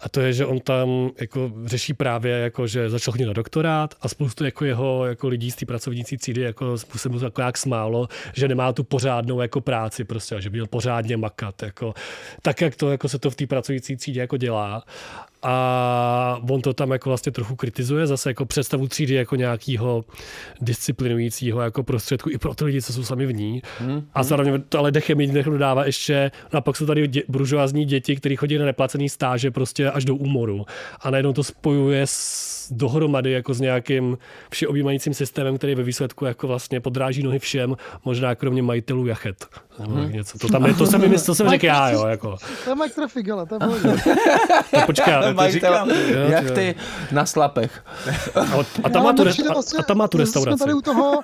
A to je, že on tam jako řeší právě, jako, že začal chodit na doktorát a spoustu jako jeho jako lidí z té pracovnící třídy jako to jako jak smálo, že nemá tu pořádnou jako práci prostě, že by měl pořádně makat, jako, tak jak to jako se to v té pracující třídě jako dělá. A on to tam jako vlastně trochu kritizuje, zase jako představu třídy jako nějakého disciplinujícího jako prostředku i pro ty lidi, co jsou sami v ní. Hmm. A zároveň to ale dechem jedině dodává ještě, no a pak jsou tady dě, buržoázní děti, kteří chodí na neplacený stáže prostě až do úmoru. A najednou to spojuje s, dohromady jako s nějakým všeobjímajícím systémem, který ve výsledku jako vlastně podráží nohy všem, možná kromě majitelů jachet Hmm. Něco. To, tam je, to jsem, to jsem řekl já, jo. Jako. To je Mike Traffic, ale to je tak to říkám. Jak ty na slapech. A, a tam má tu, re, a, a tam má tu restauraci. Tady u toho,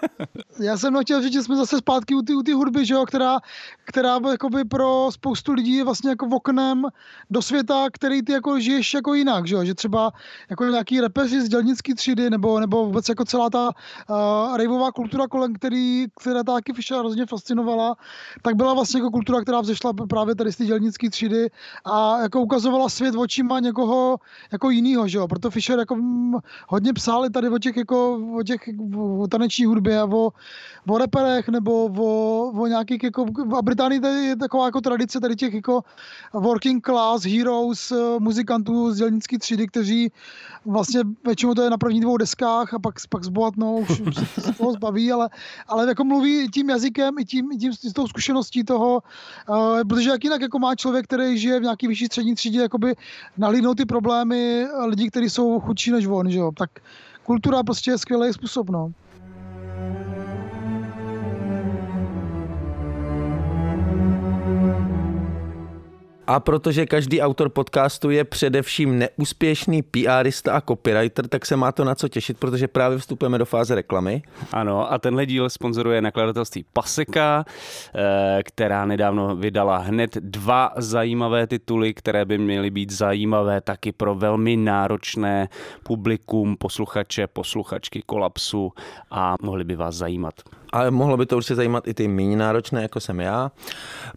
já jsem chtěl říct, že jsme zase zpátky u ty, u ty hudby, že jo, která, která jakoby pro spoustu lidí je vlastně jako oknem do světa, který ty jako žiješ jako jinak, že jo, že třeba jako nějaký repeři z dělnický třídy, nebo, nebo vůbec jako celá ta uh, raveová kultura, kolem který, která taky Fischer hrozně fascinovala, tak byla vlastně jako kultura, která vzešla právě tady z té dělnické třídy a jako ukazovala svět očima někoho jako jinýho, že jo? Proto Fischer jako mm, hodně psal tady o těch, jako, o těch o taneční hudbě a o, o reperech nebo o, o nějakých jako, v Británii tady je taková jako tradice tady těch jako working class heroes, eh, muzikantů z dělnické třídy, kteří vlastně většinou to je na prvních dvou deskách a pak, pak zbohatnou, už, už [laughs] se toho zbaví, ale, ale jako mluví tím jazykem i tím, i tím s tou zkušeností toho, uh, protože jak jinak jako má člověk, který žije v nějaký vyšší střední třídě, jakoby nahlídnout ty problémy lidí, kteří jsou chudší než on, že jo? tak kultura prostě je skvělý způsob, no. A protože každý autor podcastu je především neúspěšný PRista a copywriter, tak se má to na co těšit, protože právě vstupujeme do fáze reklamy. Ano, a tenhle díl sponzoruje nakladatelství Paseka, eh, která nedávno vydala hned dva zajímavé tituly, které by měly být zajímavé taky pro velmi náročné publikum, posluchače, posluchačky kolapsu a mohly by vás zajímat ale mohlo by to určitě zajímat i ty méně náročné, jako jsem já.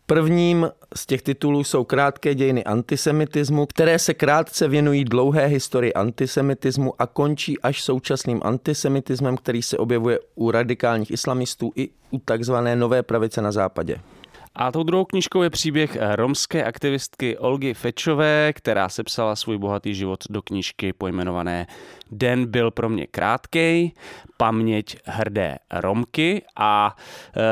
Prvním z těch titulů jsou krátké dějiny antisemitismu, které se krátce věnují dlouhé historii antisemitismu a končí až současným antisemitismem, který se objevuje u radikálních islamistů i u takzvané nové pravice na západě. A tou druhou knižkou je příběh romské aktivistky Olgy Fečové, která sepsala svůj bohatý život do knížky pojmenované Den byl pro mě krátkej, paměť hrdé Romky a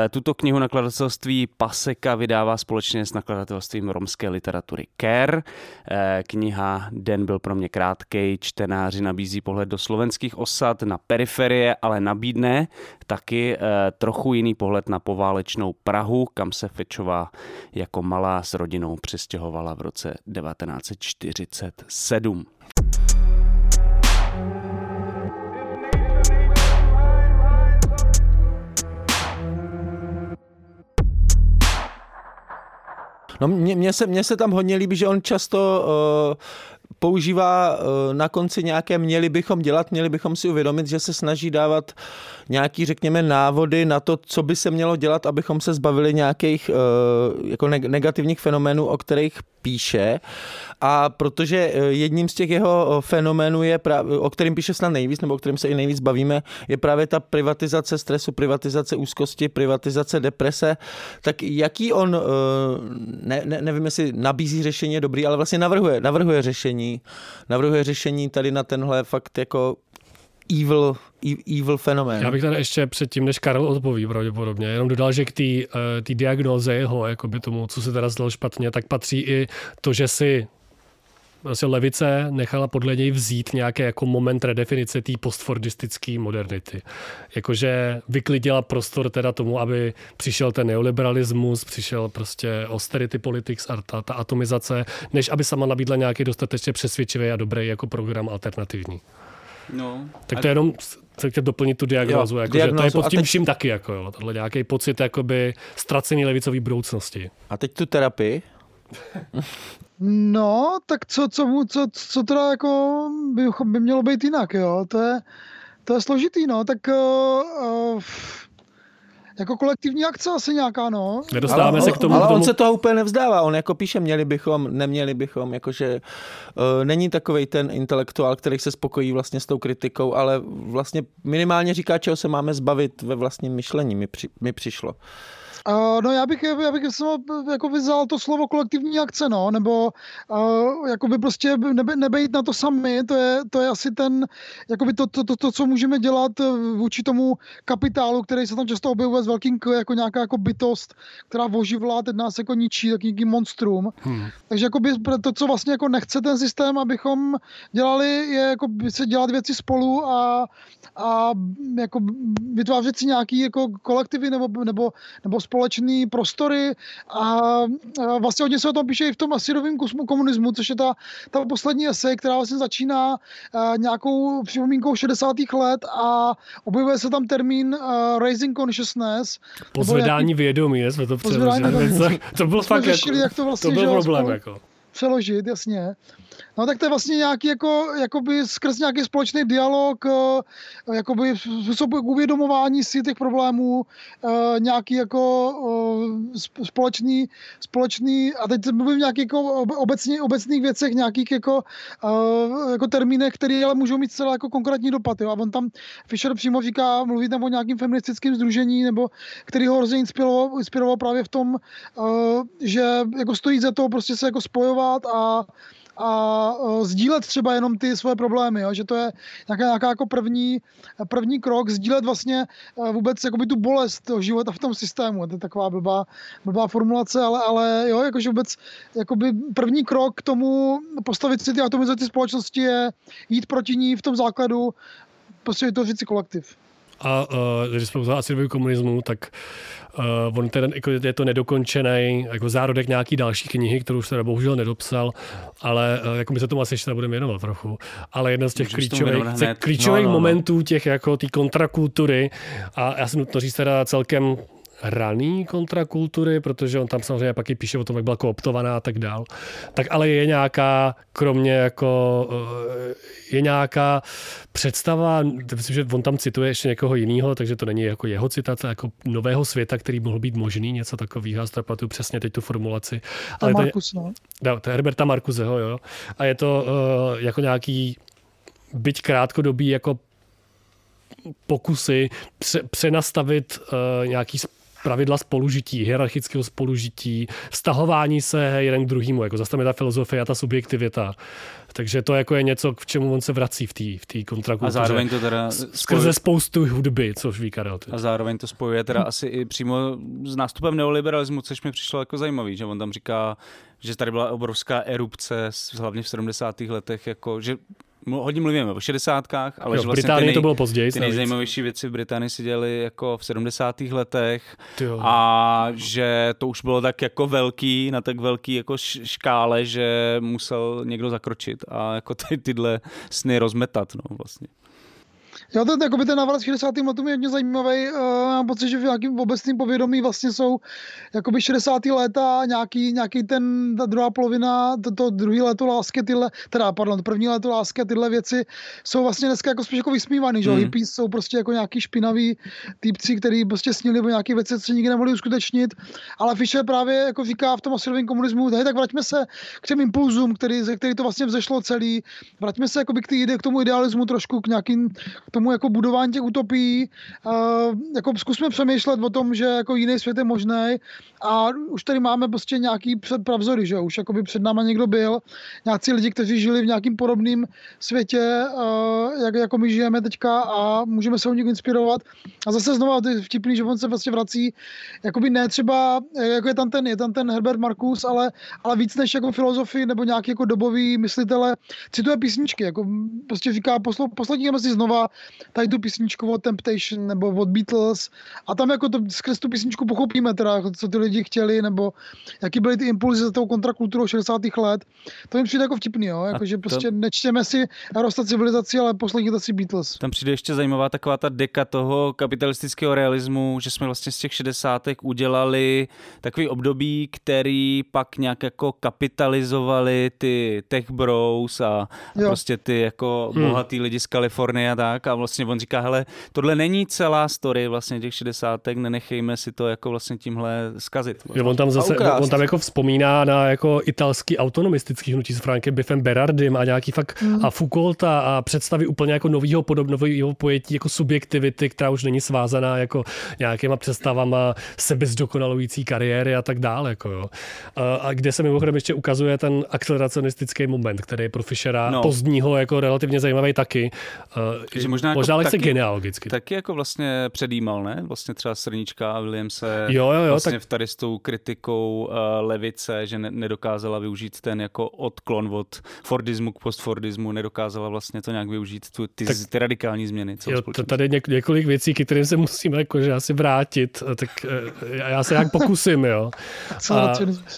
e, tuto knihu nakladatelství Paseka vydává společně s nakladatelstvím romské literatury Care. E, kniha Den byl pro mě krátkej, čtenáři nabízí pohled do slovenských osad na periferie, ale nabídne taky e, trochu jiný pohled na poválečnou Prahu, kam se Fečová jako malá s rodinou přestěhovala v roce 1947. No mně se, se tam hodně líbí, že on často uh, používá uh, na konci nějaké měli bychom dělat, měli bychom si uvědomit, že se snaží dávat nějaký, řekněme, návody na to, co by se mělo dělat, abychom se zbavili nějakých uh, jako negativních fenoménů, o kterých píše. A protože jedním z těch jeho fenoménů je, právě, o kterým píše snad nejvíc, nebo o kterém se i nejvíc bavíme, je právě ta privatizace stresu, privatizace úzkosti, privatizace deprese. Tak jaký on, ne, ne, nevím, jestli nabízí řešení je dobrý, ale vlastně navrhuje, navrhuje řešení. Navrhuje řešení tady na tenhle fakt jako evil, evil fenomén. Já bych tady ještě předtím, než Karel odpoví pravděpodobně, jenom dodal, že k té uh, diagnoze jeho, jakoby tomu, co se teda zdalo špatně, tak patří i to, že si vlastně levice nechala podle něj vzít nějaký jako moment redefinice té postfordistické modernity. Jakože vyklidila prostor teda tomu, aby přišel ten neoliberalismus, přišel prostě austerity politics a ta, ta atomizace, než aby sama nabídla nějaký dostatečně přesvědčivý a dobrý jako program alternativní. No, tak to je jenom chtěl doplnit tu diagnózu, jo, jako, diagnózu že to je pod tím teď... vším taky, jako, jo, tohle nějaký pocit jakoby ztracený levicový budoucnosti. A teď tu terapii? [laughs] No, tak co, co, co, co teda jako by, by mělo být jinak, jo? To je, to je složitý, no. Tak uh, uh, jako kolektivní akce asi nějaká, no. Nedostáváme ale, se k tomu. Ale k tomu... on se toho úplně nevzdává. On jako píše, měli bychom, neměli bychom, jakože uh, není takový ten intelektuál, který se spokojí vlastně s tou kritikou, ale vlastně minimálně říká, čeho se máme zbavit ve vlastním myšlení, mi, při, mi přišlo. Uh, no já bych, já bych jako vyzval to slovo kolektivní akce, no, nebo uh, jako by prostě nebe, nebejít na to sami, to je, to je asi ten, jako by to, to, to, to, co můžeme dělat vůči tomu kapitálu, který se tam často objevuje s velkým K, jako nějaká jako bytost, která voživlá, teď nás jako ničí, tak nějaký monstrum. Hmm. Takže jako by to, co vlastně jako nechce ten systém, abychom dělali, je jako by se dělat věci spolu a, a jako vytvářet si nějaký jako kolektivy nebo, nebo, nebo společné prostory a vlastně hodně se o tom píše i v tom asidovém komunismu, což je ta, ta poslední esej, která vlastně začíná nějakou připomínkou 60. let a objevuje se tam termín raising consciousness. Pozvedání nějaký, vědomí, jsme to přeložili. [laughs] To bylo fakt řešili, jako, jak to, vlastně, to byl problém. Jako přeložit, jasně. No tak to je vlastně nějaký jako, jakoby skrz nějaký společný dialog, eh, jakoby způsob uvědomování si těch problémů, eh, nějaký jako eh, společný, společný a teď mluvím nějaký jako obecně, obecných věcech, nějakých jako, jako termínech, které ale můžou mít celé jako konkrétní dopad. Jo. A on tam Fischer přímo říká, mluví tam o nějakým feministickém združení, nebo který ho hrozně inspiroval, inspiroval právě v tom, že jako stojí za to prostě se jako spojovat a a sdílet třeba jenom ty svoje problémy, jo? že to je nějaká, nějaká jako první, první krok, sdílet vlastně e, vůbec jakoby tu bolest toho života v tom systému. To je taková blbá, blbá formulace, ale, ale jo, jakože vůbec jakoby první krok k tomu postavit si ty atomizaci společnosti je jít proti ní v tom základu, prostě vytvořit si kolektiv. A uh, když jsme u komunismu, tak Uh, on ten, jako je to nedokončený jako zárodek nějaký další knihy, kterou už teda bohužel nedopsal, ale uh, jako my se tomu asi ještě nebudeme věnovat trochu. Ale jedna z těch Můžeš klíčových, klíčových no, no, no. momentů těch jako té kontrakultury a já jsem nutno říct teda celkem raný kontrakultury, protože on tam samozřejmě pak i píše o tom, jak byla kooptovaná a tak dál. Tak ale je nějaká, kromě jako, eh, je nějaká představa, myslím, že on tam cituje ještě někoho jiného, takže to není jako jeho citace, jako nového světa, který mohl být možný, něco takového, strapatu přesně teď tu formulaci. Ale Markus, no. no. To je Herberta Markuseho, jo. A je to uh, jako nějaký byť krátkodobý jako pokusy pře- přenastavit uh, nějaký pravidla spolužití, hierarchického spolužití, vztahování se jeden k druhému, jako zase tam je ta filozofie a ta subjektivita. Takže to jako je něco, k čemu on se vrací v té v tý kontrakultuře. A zároveň to teda... Skrze spoustu hudby, což ví Karel. A zároveň to spojuje teda asi i přímo s nástupem neoliberalismu, což mi přišlo jako zajímavý, že on tam říká, že tady byla obrovská erupce, hlavně v 70. letech, jako, že hodně mluvíme o 60. ale jo, že vlastně ty, nej, to bylo později. Ty nejzajímavější věci v Británii si dělali jako v 70. letech Tyjo. a že to už bylo tak jako velký, na tak velký jako škále, že musel někdo zakročit a jako ty, tyhle sny rozmetat, no vlastně. Jo, ten, jakoby ten návrat 60. letům je hodně zajímavý. Uh, mám pocit, že v nějakém obecném povědomí vlastně jsou jakoby 60. léta, nějaký, nějaký ten, ta druhá polovina, to, to druhý léto lásky, tyhle, teda, pardon, první léto lásky a tyhle věci jsou vlastně dneska jako spíš jako vysmívaný, že mm. hippies jsou prostě jako nějaký špinavý týpci, který prostě snili o nějaké věci, co se nikdy nemohli uskutečnit, ale Fischer právě jako říká v tom asilovém komunismu, hej, tak vraťme se k těm impulzům, který, ze který to vlastně vzešlo celý, vraťme se jakoby k, tý, k tomu idealismu trošku, k nějakým k tomu jako budování těch utopií, uh, jako zkusme přemýšlet o tom, že jako jiný svět je možný. A už tady máme prostě nějaký předpravzory, že už jako by před náma někdo byl, nějací lidi, kteří žili v nějakým podobném světě, uh, jak, jako my žijeme teďka a můžeme se u nich inspirovat. A zase znova ty vtipný, že on se vlastně vrací, jakoby ne třeba, jako je tam ten, je tam ten Herbert Marcus, ale, ale víc než jako filozofii nebo nějaký jako dobový myslitele, cituje písničky, jako prostě říká, poslední si znova tady tu písničku od Temptation nebo od Beatles a tam jako to skrz tu písničku pochopíme teda, co ty lidi chtěli nebo jaký byly ty impulzy za tou kontrakulturou 60. let. To mi přijde jako vtipný, jo? Jako, že prostě nečtěme si Rostat civilizaci, ale poslechněte si Beatles. Tam přijde ještě zajímavá taková ta deka toho kapitalistického realismu, že jsme vlastně z těch 60. udělali takový období, který pak nějak jako kapitalizovali ty tech bros a, a prostě ty jako hmm. bohatý lidi z Kalifornie a tak a vlastně on říká, hele, tohle není celá story vlastně těch 60. nenechejme si to jako vlastně tímhle zkazit. Jo, on tam zase, on tam jako vzpomíná na jako italský autonomistický hnutí s Frankem Biffem Berardim a nějaký fakt mm. a Foucaulta a představy úplně jako nového podobného pojetí jako subjektivity, která už není svázaná jako nějakýma představama sebezdokonalující kariéry a tak dále. Jako jo. A, a kde se mimochodem ještě ukazuje ten akceleracionistický moment, který je pro Fischera no. pozdního jako relativně zajímavý taky. Uh, možná, možná jako lehce taky, genealogicky. Taky jako vlastně předjímal, ne? Vlastně třeba Srnička a William se jo, jo, jo, vlastně tak... v tady s tou kritikou uh, levice, že ne, nedokázala využít ten jako odklon od Fordismu k postfordismu, nedokázala vlastně to nějak využít, tu, ty, tak, ty radikální změny. Jo, to tady je něk, několik věcí, k kterým se musíme jakože asi vrátit, tak uh, já se jak pokusím, jo. A,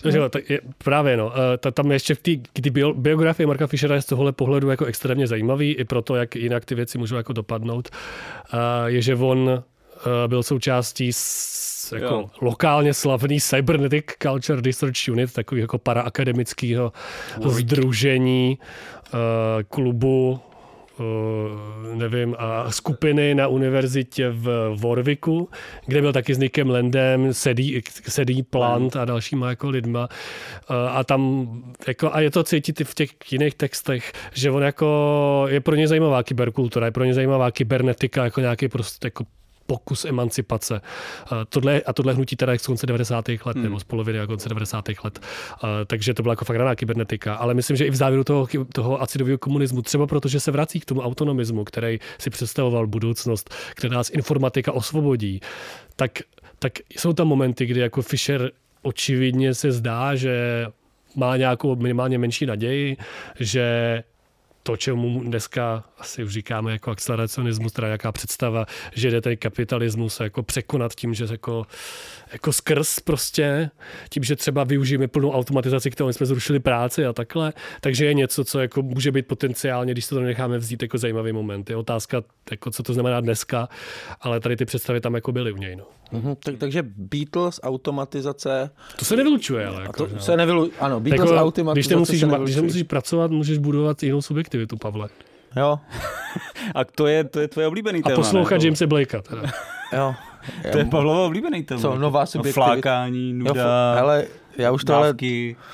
jo tak je, právě no, uh, tam ještě v té kdy bio, biografie Marka Fischera je z tohohle pohledu jako extrémně zajímavý, i proto, jak jinak ty věci můžou jako dopadnout, je, že on byl součástí s, jako jo. lokálně slavný Cybernetic Culture Research Unit, takový jako paraakademického združení, klubu nevím, a skupiny na univerzitě v Warwicku, kde byl taky s Nickem Landem, Sedí, Sedí Plant a dalšíma jako lidma. Eh, a tam, jako, a je to cítit v těch jiných textech, že on jako, je pro ně zajímavá kyberkultura, je pro ně zajímavá kybernetika, jako nějaký prostě jako pokus emancipace. Tohle, a tohle hnutí teda z konce 90. let, hmm. nebo z poloviny a konce 90. let. Takže to byla jako fakt raná kybernetika. Ale myslím, že i v závěru toho, toho acidového komunismu, třeba protože se vrací k tomu autonomismu, který si představoval budoucnost, která nás informatika osvobodí, tak, tak jsou tam momenty, kdy jako Fischer očividně se zdá, že má nějakou minimálně menší naději, že to, čemu dneska asi už říkáme jako akceleracionismus, teda jaká představa, že jde ten kapitalismus jako překonat tím, že jako, jako skrz prostě, tím, že třeba využijeme plnou automatizaci, kterou jsme zrušili práci a takhle, takže je něco, co jako může být potenciálně, když se to necháme vzít jako zajímavý moment. Je otázka, jako co to znamená dneska, ale tady ty představy tam jako byly u něj. No. Mm-hmm, tak, takže Beatles, automatizace... To se nevylučuje, ale. Jako, to se nevylučuje, ano, Beatles, jako, automatizace když nemusíš, když nemusíš pracovat, můžeš budovat jinou subjektivitu, Pavle. Jo. [laughs] A to je, to je tvoje oblíbený téma, A poslouchat Jamesa Blakea teda. jo. To je Pavlova oblíbený téma. Co, nová subjektivita? Flákání, nuda, jo, ale já už to dávky. Ale...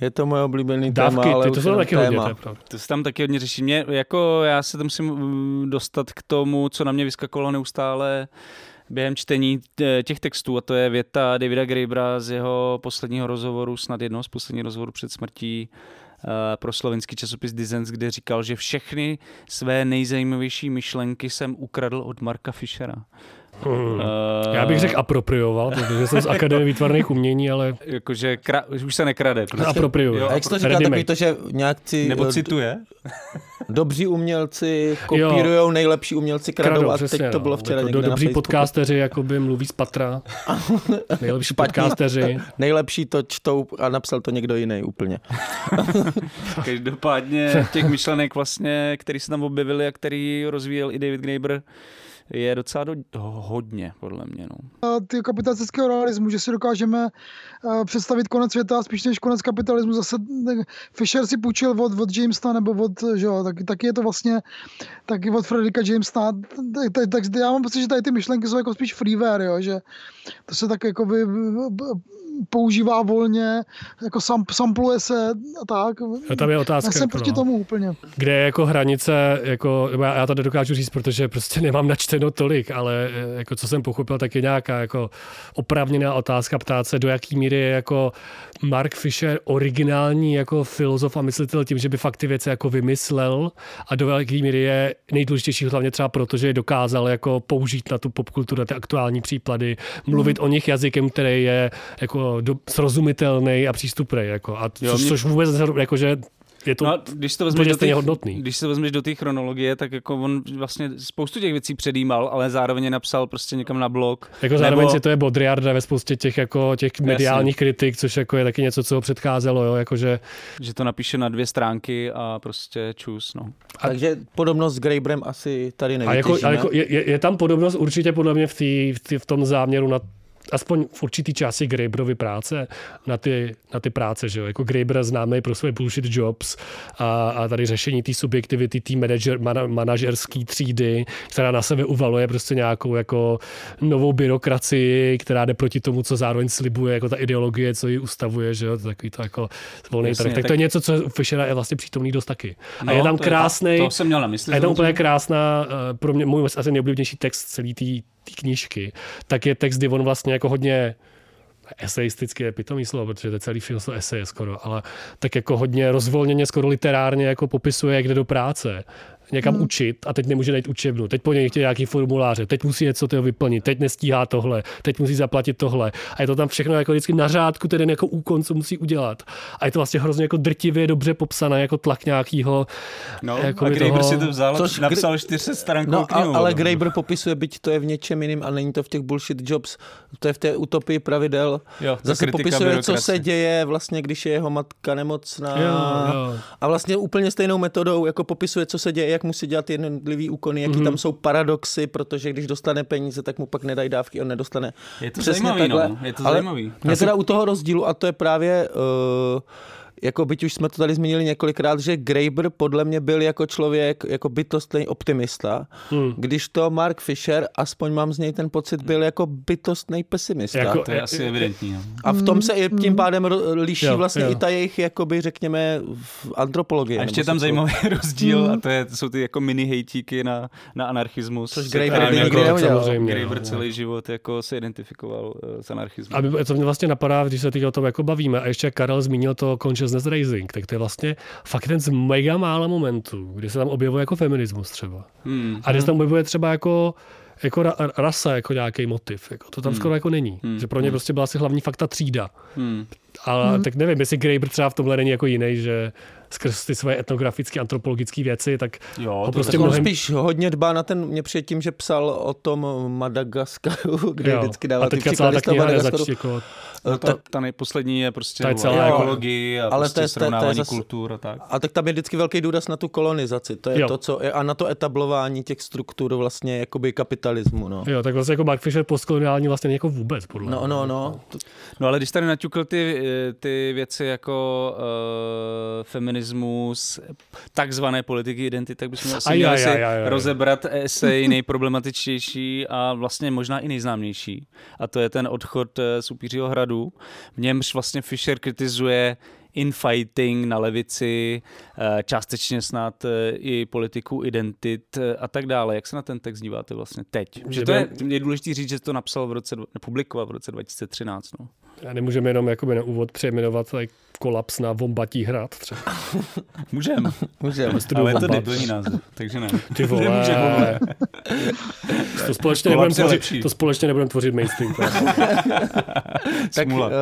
Je to moje oblíbený Dávky, téma, ale ty to jsou taky téma. hodně, to, to se tam taky hodně řeší. Mě, jako já se tam musím mm, dostat k tomu, co na mě vyskakovalo neustále během čtení eh, těch textů a to je věta Davida Grabera z jeho posledního rozhovoru, snad jednoho z posledních rozhovorů před smrtí eh, pro slovenský časopis Dizens, kde říkal, že všechny své nejzajímavější myšlenky jsem ukradl od Marka Fischera. Hmm. Uh, Já bych řekl aproprioval, protože jsem z Akademie výtvarných umění, ale... Jakože kra... už se nekrade. Prostě. Apropriuje. A jak to říká takový to, že nějakci... Nebo cituje? Dobří umělci kopírujou, nejlepší umělci kradou, kradou a přesně, teď to bylo včera jako někde Dobří na podcasteři jakoby mluví z patra. [laughs] nejlepší podcasteři. Nejlepší to čtou a napsal to někdo jiný úplně. [laughs] Každopádně těch myšlenek vlastně, který se tam objevily a který rozvíjel i David Graeber, je docela do, hodně, podle mě. No. Ty kapitalistického realismu, že si dokážeme uh, představit konec světa, spíš než konec kapitalismu. Zase Fisher si půjčil od, od Jamesa, nebo od, že jo, tak, taky je to vlastně taky od Frederika Jamesa. Tak, tak, tak, já mám pocit, že tady ty myšlenky jsou jako spíš freeware, jo, že to se tak jako by, používá volně, jako sam, sampluje se a tak. A tam je otázka. Já jsem proti no. tomu úplně. Kde je jako hranice, jako, já to nedokážu říct, protože prostě nemám načteno tolik, ale eh, jako co jsem pochopil, tak je nějaká jako opravněná otázka ptát se, do jaký míry je jako Mark Fisher originální jako filozof a myslitel tím, že by fakt ty věci jako vymyslel a do jaký míry je nejdůležitější hlavně třeba proto, že je dokázal jako použít na tu popkulturu, na ty aktuální případy, mluvit hmm. o nich jazykem, který je jako do, srozumitelný a přístupný. Jako, a jo, což, mě... což vůbec jako, že je to, no, když to vezmeš do těch, hodnotný. Když se vezmeš do té chronologie, tak jako on vlastně spoustu těch věcí předjímal, ale zároveň napsal prostě někam na blog. Jako nebo... zároveň si to je Baudrillarda ve spoustě těch, jako, těch mediálních Jasně. kritik, což jako je taky něco, co ho předcházelo. Jo? Jako, že... že to napíše na dvě stránky a prostě čus. No. A... Takže podobnost s Graeberem asi tady nevytěžíme. A jako, a jako je, je, je, tam podobnost určitě podle mě v, tý, v, tý, v tom záměru na aspoň v určitý části Graeberovy práce na ty, na ty práce, že jo? Jako Graeber známý pro své bullshit jobs a, a tady řešení té subjektivity, té manažer, man, manažerské třídy, která na sebe uvaluje prostě nějakou jako novou byrokracii, která jde proti tomu, co zároveň slibuje, jako ta ideologie, co ji ustavuje, že jo? To takový to jako volný Jasně, trh. Tak, tak, to je něco, co u Fischera je vlastně přítomný dost taky. No, a je tam krásný. To, to jsem měl na mysli. A je tam úplně krásná, eh, pro mě můj asi nejoblíbenější text celý té té knížky, tak je text, kdy on vlastně jako hodně eseisticky je pitomý slovo, protože to je celý film jsou eseje skoro, ale tak jako hodně rozvolněně, skoro literárně jako popisuje, kde do práce. Někam Hmm. učit a teď nemůže najít učebnu, teď po něj chtějí nějaký formuláře, teď musí něco toho vyplnit, teď nestíhá tohle, teď musí zaplatit tohle. A je to tam všechno jako vždycky na řádku, ten jako úkon, co musí udělat. A je to vlastně hrozně jako drtivě dobře popsané, jako tlak nějakého. No, jako a Graeber toho- si to vzal, Což napsal čtyřstránkovou No, knihu. a, ale no. Graeber popisuje, byť to je v něčem jiným a není to v těch bullshit jobs, to je v té utopii pravidel. Jo, Zase popisuje, co se děje vlastně, když je jeho matka nemocná. Jo, jo. A vlastně úplně stejnou metodou, jako popisuje, co se děje, jak musí dělat jednotlivý úkony, jaký Mhm. tam jsou paradoxy, protože když dostane peníze, tak mu pak nedají dávky, on nedostane. Je to Přesně zajímavý, takhle. no. Je to Ale zajímavý. Mě teda u toho rozdílu, a to je právě, uh, jako byť už jsme to tady zmínili několikrát, že Graeber podle mě byl jako člověk, jako bytostný optimista, Hmm. když to Mark Fisher, aspoň mám z něj ten pocit, byl jako bytostný pesimista. Jako- To je asi evidentní. No. a v tom se i tím pádem liší Jo, vlastně jo. i ta jejich, jakoby řekněme, v antropologie. A ještě je tam to- zajímavý [laughs] rozdíl a to, je, to jsou ty jako mini hejtíky na, na anarchismus. Což Graeber nikdy jako, samozřejmě, Graeber no. celý život jako se identifikoval uh, s anarchismem. Aby, co mě vlastně napadá, když se teď o tom jako bavíme, a ještě Karel zmínil to Consciousness Raising, tak to je vlastně fakt jeden z mega mála momentů, kdy se tam objevuje jako feminismus třeba. Hmm. A kde se tam objevuje třeba jako jako ra, rasa, jako nějaký motiv. Jako, to tam skoro jako není. Hmm. Že pro ně prostě byla asi hlavní fakta třída. Hmm. Ale tak nevím, jestli Graeber třeba v tomhle není jako jiný, že skrz ty své etnografické, antropologické věci, tak Jo, ho to prostě Tak on mnohem... spíš hodně dbá na ten, mě přijde tím, že psal o tom Madagaskaru, [laughs] kde Jo. vždycky dával a ty teďka příklady celá ta z toho kniha Madagaskaru. jako, No ta, ta nejposlední je prostě Ta celá ekologii a Ale prostě to je- to je- to je srovnávání zas- kultur a tak. A tak tam je vždycky velký důraz na tu kolonizaci, to je Jo. to, co je, a na to etablování těch struktur vlastně jakoby kapitalismu, no. jo, tak vlastně jako Mark Fisher postkoloniální vlastně jako vůbec, podle No, no, no. To, No ale když tady naťukl ty, eh, ty věci jako uh, feminismus, takzvané politiky identity, tak bychom asi měli aj, si aj, aj, aj. rozebrat esej [laughs] nejproblematičtější a vlastně možná i nejznámější. A to je ten odchod eh, z Upířího hradu. V němž vlastně Fisher kritizuje infighting na levici, eh, částečně snad eh, i politiku identit a tak dále. Jak se na ten text díváte vlastně teď? Že to je, je důležité říct, že to napsal v roce, publikoval v roce 2013. No. A nemůžeme jenom jakoby na úvod přejmenovat like, kolaps na Vombatí hrad třeba. [laughs] Můžeme, můžeme. [laughs] Ale je to debilní název, takže ne. [laughs] Ty vole. Nemůže vole. To společně, nebudeme je tvořit, lepší. to společně nebudeme tvořit mainstream. Tak, Smula. uh,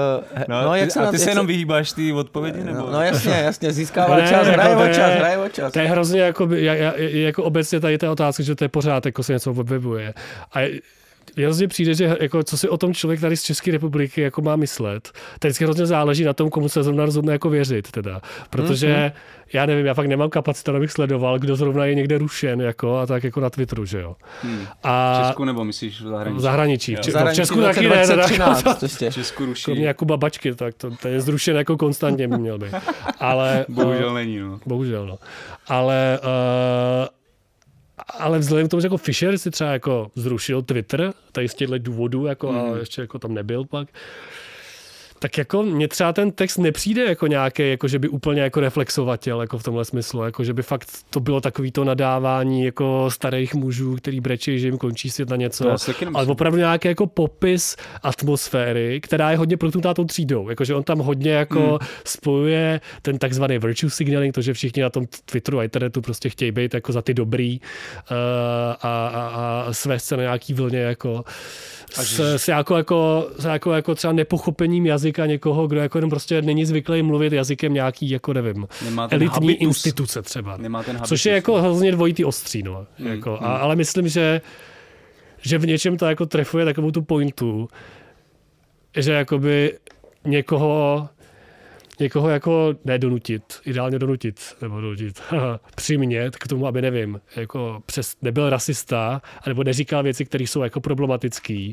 No, no, ty, jak se a na ty jak se jenom vyhýbáš ty odpovědi? Nebo? No, no jasně, jasně, získává Ne, čas, jako hraje to o čas, hraje o čas. To je hrozně jako, jako obecně tady ta otázka, že to je pořád, jako se něco objevuje. A hrozně přijde, že jako, co si o tom člověk tady z České republiky jako má myslet, vždycky hrozně záleží na tom, komu se zrovna rozhodne jako věřit. Teda. Protože Mhm. já nevím, já fakt nemám kapacitu, abych sledoval, kdo zrovna je někde rušen, jako, a tak jako na Twitteru, že jo. Hmm. A V Česku nebo myslíš v zahraničí? v zahraničí. V, Jo. Če- no, v Zahraničí Česku taky ne, teda, 2013. [laughs] V Česku ruší. kromě jako babačky, tak to, to je zrušen jako konstantně by měl být. Ale, [laughs] Bohužel není, no. Bohužel, no. Ale, uh, ale vzhledem k tomu, že jako Fisher si třeba jako zrušil Twitter, tady z těchto důvodů, jako, Mhm. a ještě jako tam nebyl pak, tak jako mně třeba ten text nepřijde jako nějaký, jako že by úplně jako reflexovatel, jako v tomhle smyslu, jako že by fakt to bylo takový to nadávání jako starých mužů, který brečí, že jim končí svět na něco, ale opravdu nějaký jako popis atmosféry, která je hodně protnutá tou třídou, jakože on tam hodně jako Hmm. spojuje ten takzvaný virtue signaling, to, že všichni na tom Twitteru a internetu prostě chtějí být jako za ty dobrý uh, a, a, a svést se na nějaký vlně jako s, s, jako, jako, s jako, jako třeba nepochopením jazyka někoho, kdo jako jenom prostě není zvyklý mluvit jazykem nějaký, jako nevím, elitní habitus. instituce třeba. Nemá ten Což je habitus, jako no. hrozně dvojitý ostří, no. Jako, a, ale myslím, že že v něčem to jako trefuje takovou tu pointu, že jakoby někoho někoho jako nedonutit, ideálně donutit, nebo donutit, [laughs] přimět k tomu, aby nevím, jako přes, nebyl rasista, nebo neříkal věci, které jsou jako problematické,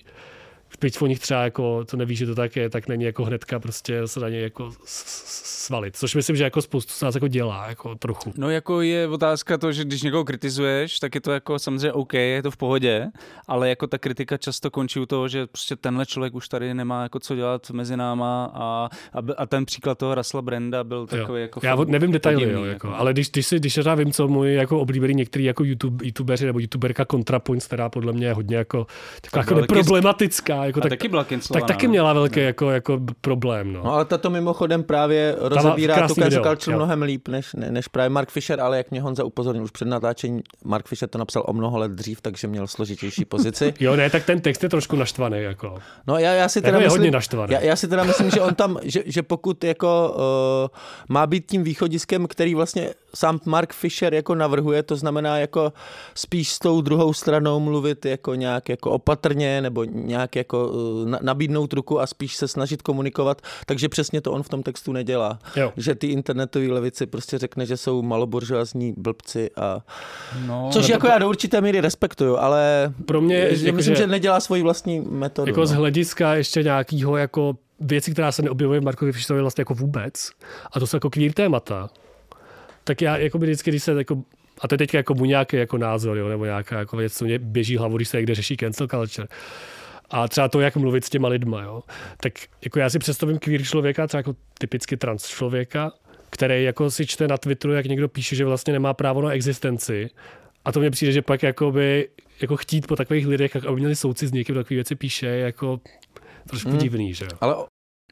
byť o nich třeba jako, to neví, že to tak je, tak není jako hnedka prostě se na ně jako svalit. Což myslím, že jako spoustu z nás jako dělá, jako trochu. No jako je otázka to, že když někoho kritizuješ, tak je to jako samozřejmě OK, je to v pohodě, ale jako ta kritika často končí u toho, že prostě tenhle člověk už tady nemá jako co dělat mezi náma a, a, a ten příklad toho Rasla Brenda byl takový Jo. jako Já fakt nevím detaily, podivný, jo, jako, ale když, když, si, když já vím, co můj jako oblíbený některý jako YouTube, youtubeři nebo youtuberka ContraPoints, která podle mě je hodně jako, taková jako neproblematická, Jako A tak, taky byla tak taky měla velký jako, jako problém. No. No ale tato mimochodem právě rozebírá tu jo. mnohem líp než, ne, než právě Mark Fisher, ale jak mě Honza upozornil už před natáčením, Mark Fisher to napsal o mnoho let dřív, takže měl složitější pozici. [laughs] Jo, ne, tak ten text je trošku naštvaný. Jako. No já, já si teda Jako je myslím, hodně naštvaný. já, já si teda myslím, že on tam, [laughs] že, že pokud jako uh, má být tím východiskem, který vlastně sám Mark Fisher jako navrhuje, to znamená jako spíš s tou druhou stranou mluvit jako nějak jako opatrně nebo nějak jako na, nabídnout ruku a spíš se snažit komunikovat, takže přesně to on v tom textu nedělá. Jo. Že ty internetové levici prostě řekne, že jsou maloburžoazní blbci a No, což jako já do určité míry respektuju, ale Pro mě, že jakože- myslím, že nedělá svoji vlastní metodu. Jako z no. hlediska ještě nějakého jako věcí, která se neobjevuje v Markovi Fisherovi vlastně jako vůbec, a to jsou jako queer témata, tak já jako vždycky, když se jako a to je teď jako můj nějaký jako názor, jo, nebo nějaká jako věc, co mě běží hlavu, když se někde řeší cancel culture. A třeba to, jak mluvit s těma lidma, jo. Tak jako já si představím queer člověka, třeba jako typicky trans člověka, který jako si čte na Twitteru, jak někdo píše, že vlastně nemá právo na existenci. A to mně přijde, že pak jakoby, jako chtít po takových lidech, jak aby měli soucit s někým, takové věci píše, je jako trošku Hmm. divný, že jo. Ale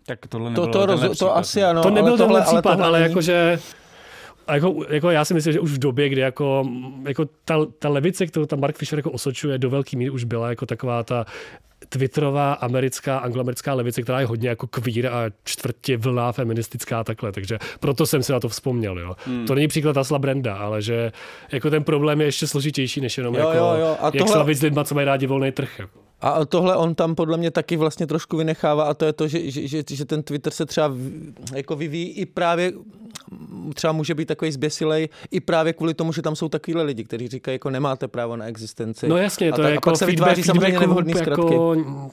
tak tohle to, nebylo to, roz, to asi ano. to nebyl ale tenhle tohle, případ, ale, tohle ale jakože a jako, jako, já si myslím, že už v době, kdy jako, jako ta, ta levice, kterou tam Mark Fisher jako osočuje, do velký míry už byla jako taková ta twitterová americká, angloamerická levice, která je hodně jako queer a čtvrtě vlná feministická takhle, takže proto jsem si na to vzpomněl. Jo. Hmm. To není příklad Asla Brenda, ale že jako ten problém je ještě složitější, než jenom Jo, jako, jo, jo. A jak tohle- slavit s lidma, co mají rádi volný trh. Jako. A tohle on tam podle mě taky vlastně trošku vynechává a to je to, že, že, že, že ten Twitter se třeba jako vyvíjí i právě, třeba může být takový zběsilej, i právě kvůli tomu, že tam jsou takovýhle lidi, kteří říkají, jako nemáte právo na existenci. No jasně, a to tak- je a jako pak se feedback, vytváří samozřejmě feedback nevhodný loop, zkratky. jako,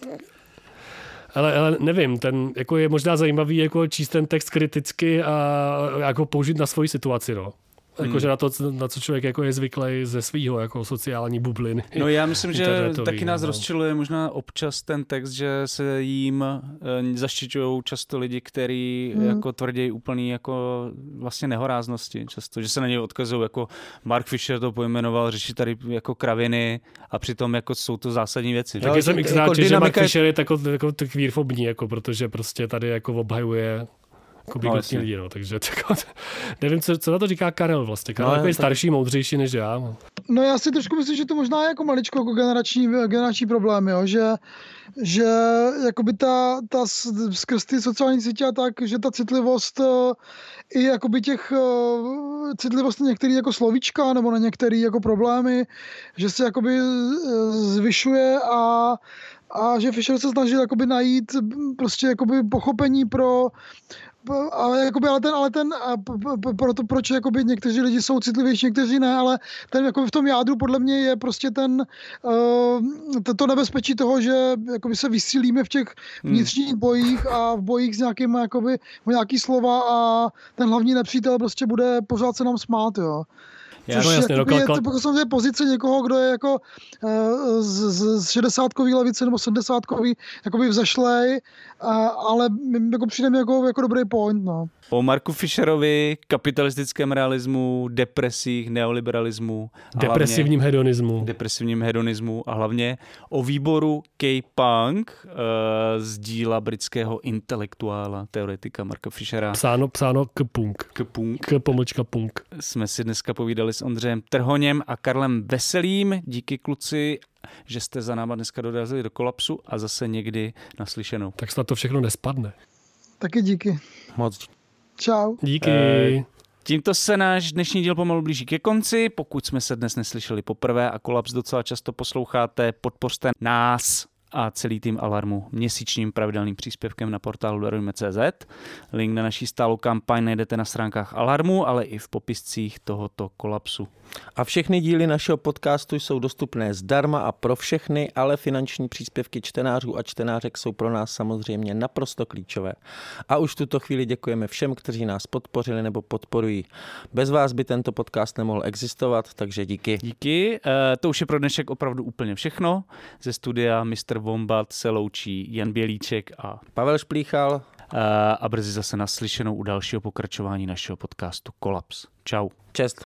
ale, ale nevím, ten, jako je možná zajímavý jako číst ten text kriticky a jako použít na svoji situaci, no. Jakože na to, na co člověk jako je zvyklý ze svého jako sociální bubliny. [laughs] No já myslím, že taky nás no. rozčiluje možná občas ten text, že se jím e, zaštiťují často lidi, kteří Hmm. jako tvrdí úplný jako vlastně nehoráznosti často, že se na něj odkazují jako Mark Fisher to pojmenoval, řeší tady jako kraviny a přitom jako jsou to zásadní věci. Že? Taky jsem jako že Mark Fisher je tako, jako t- queerfobní, jako, protože prostě tady jako obhajuje jako No, lidi, no, takže [laughs] tako, nevím, co, co na to říká Karel vlastně. Karel No, no, je tak- starší, moudřejší než já. No já si trošku myslím, že to možná je jako maličko jako generační, generační problém, jo? že že jakoby ta, ta skrz ty sociální sítě a tak, že ta citlivost eh, i jakoby těch eh, citlivost na některé jako slovíčka nebo na některé jako problémy, že se jakoby eh, zvyšuje a a že Fischer se snažil jakoby najít prostě jakoby pochopení pro ale, jakoby, ale ten, ale ten a proto, proč jakoby někteří lidi jsou citlivější, někteří ne, ale ten jako v tom jádru podle mě je prostě ten uh, to, nebezpečí toho, že jakoby se vysílíme v těch vnitřních bojích a v bojích s nějakými jakoby, nějaký slova a ten hlavní nepřítel prostě bude pořád se nám smát, jo. Já- Což No jasně, no, jakoby je to jako samozřejmě pozice někoho, kdo je jako uh, z, z, z 60 levice nebo 70 jakoby vzešlej, uh, ale jako přijde mi jako, jako dobrý point, no. O Marku Fischerovi, kapitalistickém realismu, depresích, neoliberalismu. a Depresivním hedonismu. hlavně depresivním hedonismu a hlavně o výboru K-Punk uh, z díla britského intelektuála, teoretika Marka Fischera. Psáno, psáno k punk. K-Punk. K pomlčka punk. Jsme si dneska povídali s Ondřejem Trhoněm a Karlem Veselým. Díky kluci, že jste za náma dneska dorazili do kolapsu a zase někdy naslyšenou. Tak snad to všechno nespadne. Taky díky. Moc díky. Čau. Díky. Eh, Tímto se náš dnešní díl pomalu blíží ke konci. Pokud jsme se dnes neslyšeli poprvé a kolaps docela často posloucháte, podpořte nás a celý tým Alarmu měsíčním pravidelným příspěvkem na portálu Darujme.cz. Link na naší stálou kampaň najdete na stránkách Alarmu, ale i v popiscích tohoto kolapsu. A všechny díly našeho podcastu jsou dostupné zdarma a pro všechny, ale finanční příspěvky čtenářů a čtenářek jsou pro nás samozřejmě naprosto klíčové. A už v tuto chvíli děkujeme všem, kteří nás podpořili nebo podporují. Bez vás by tento podcast nemohl existovat, takže díky. Díky. Eh, To už je pro dnešek opravdu úplně všechno. Ze studia Mr. Wombat se loučí Jan Bělíček a, Pavel Šplíchal, eh, a brzy zase naslyšenou u dalšího pokračování našeho podcastu Kolaps. Čau. čest.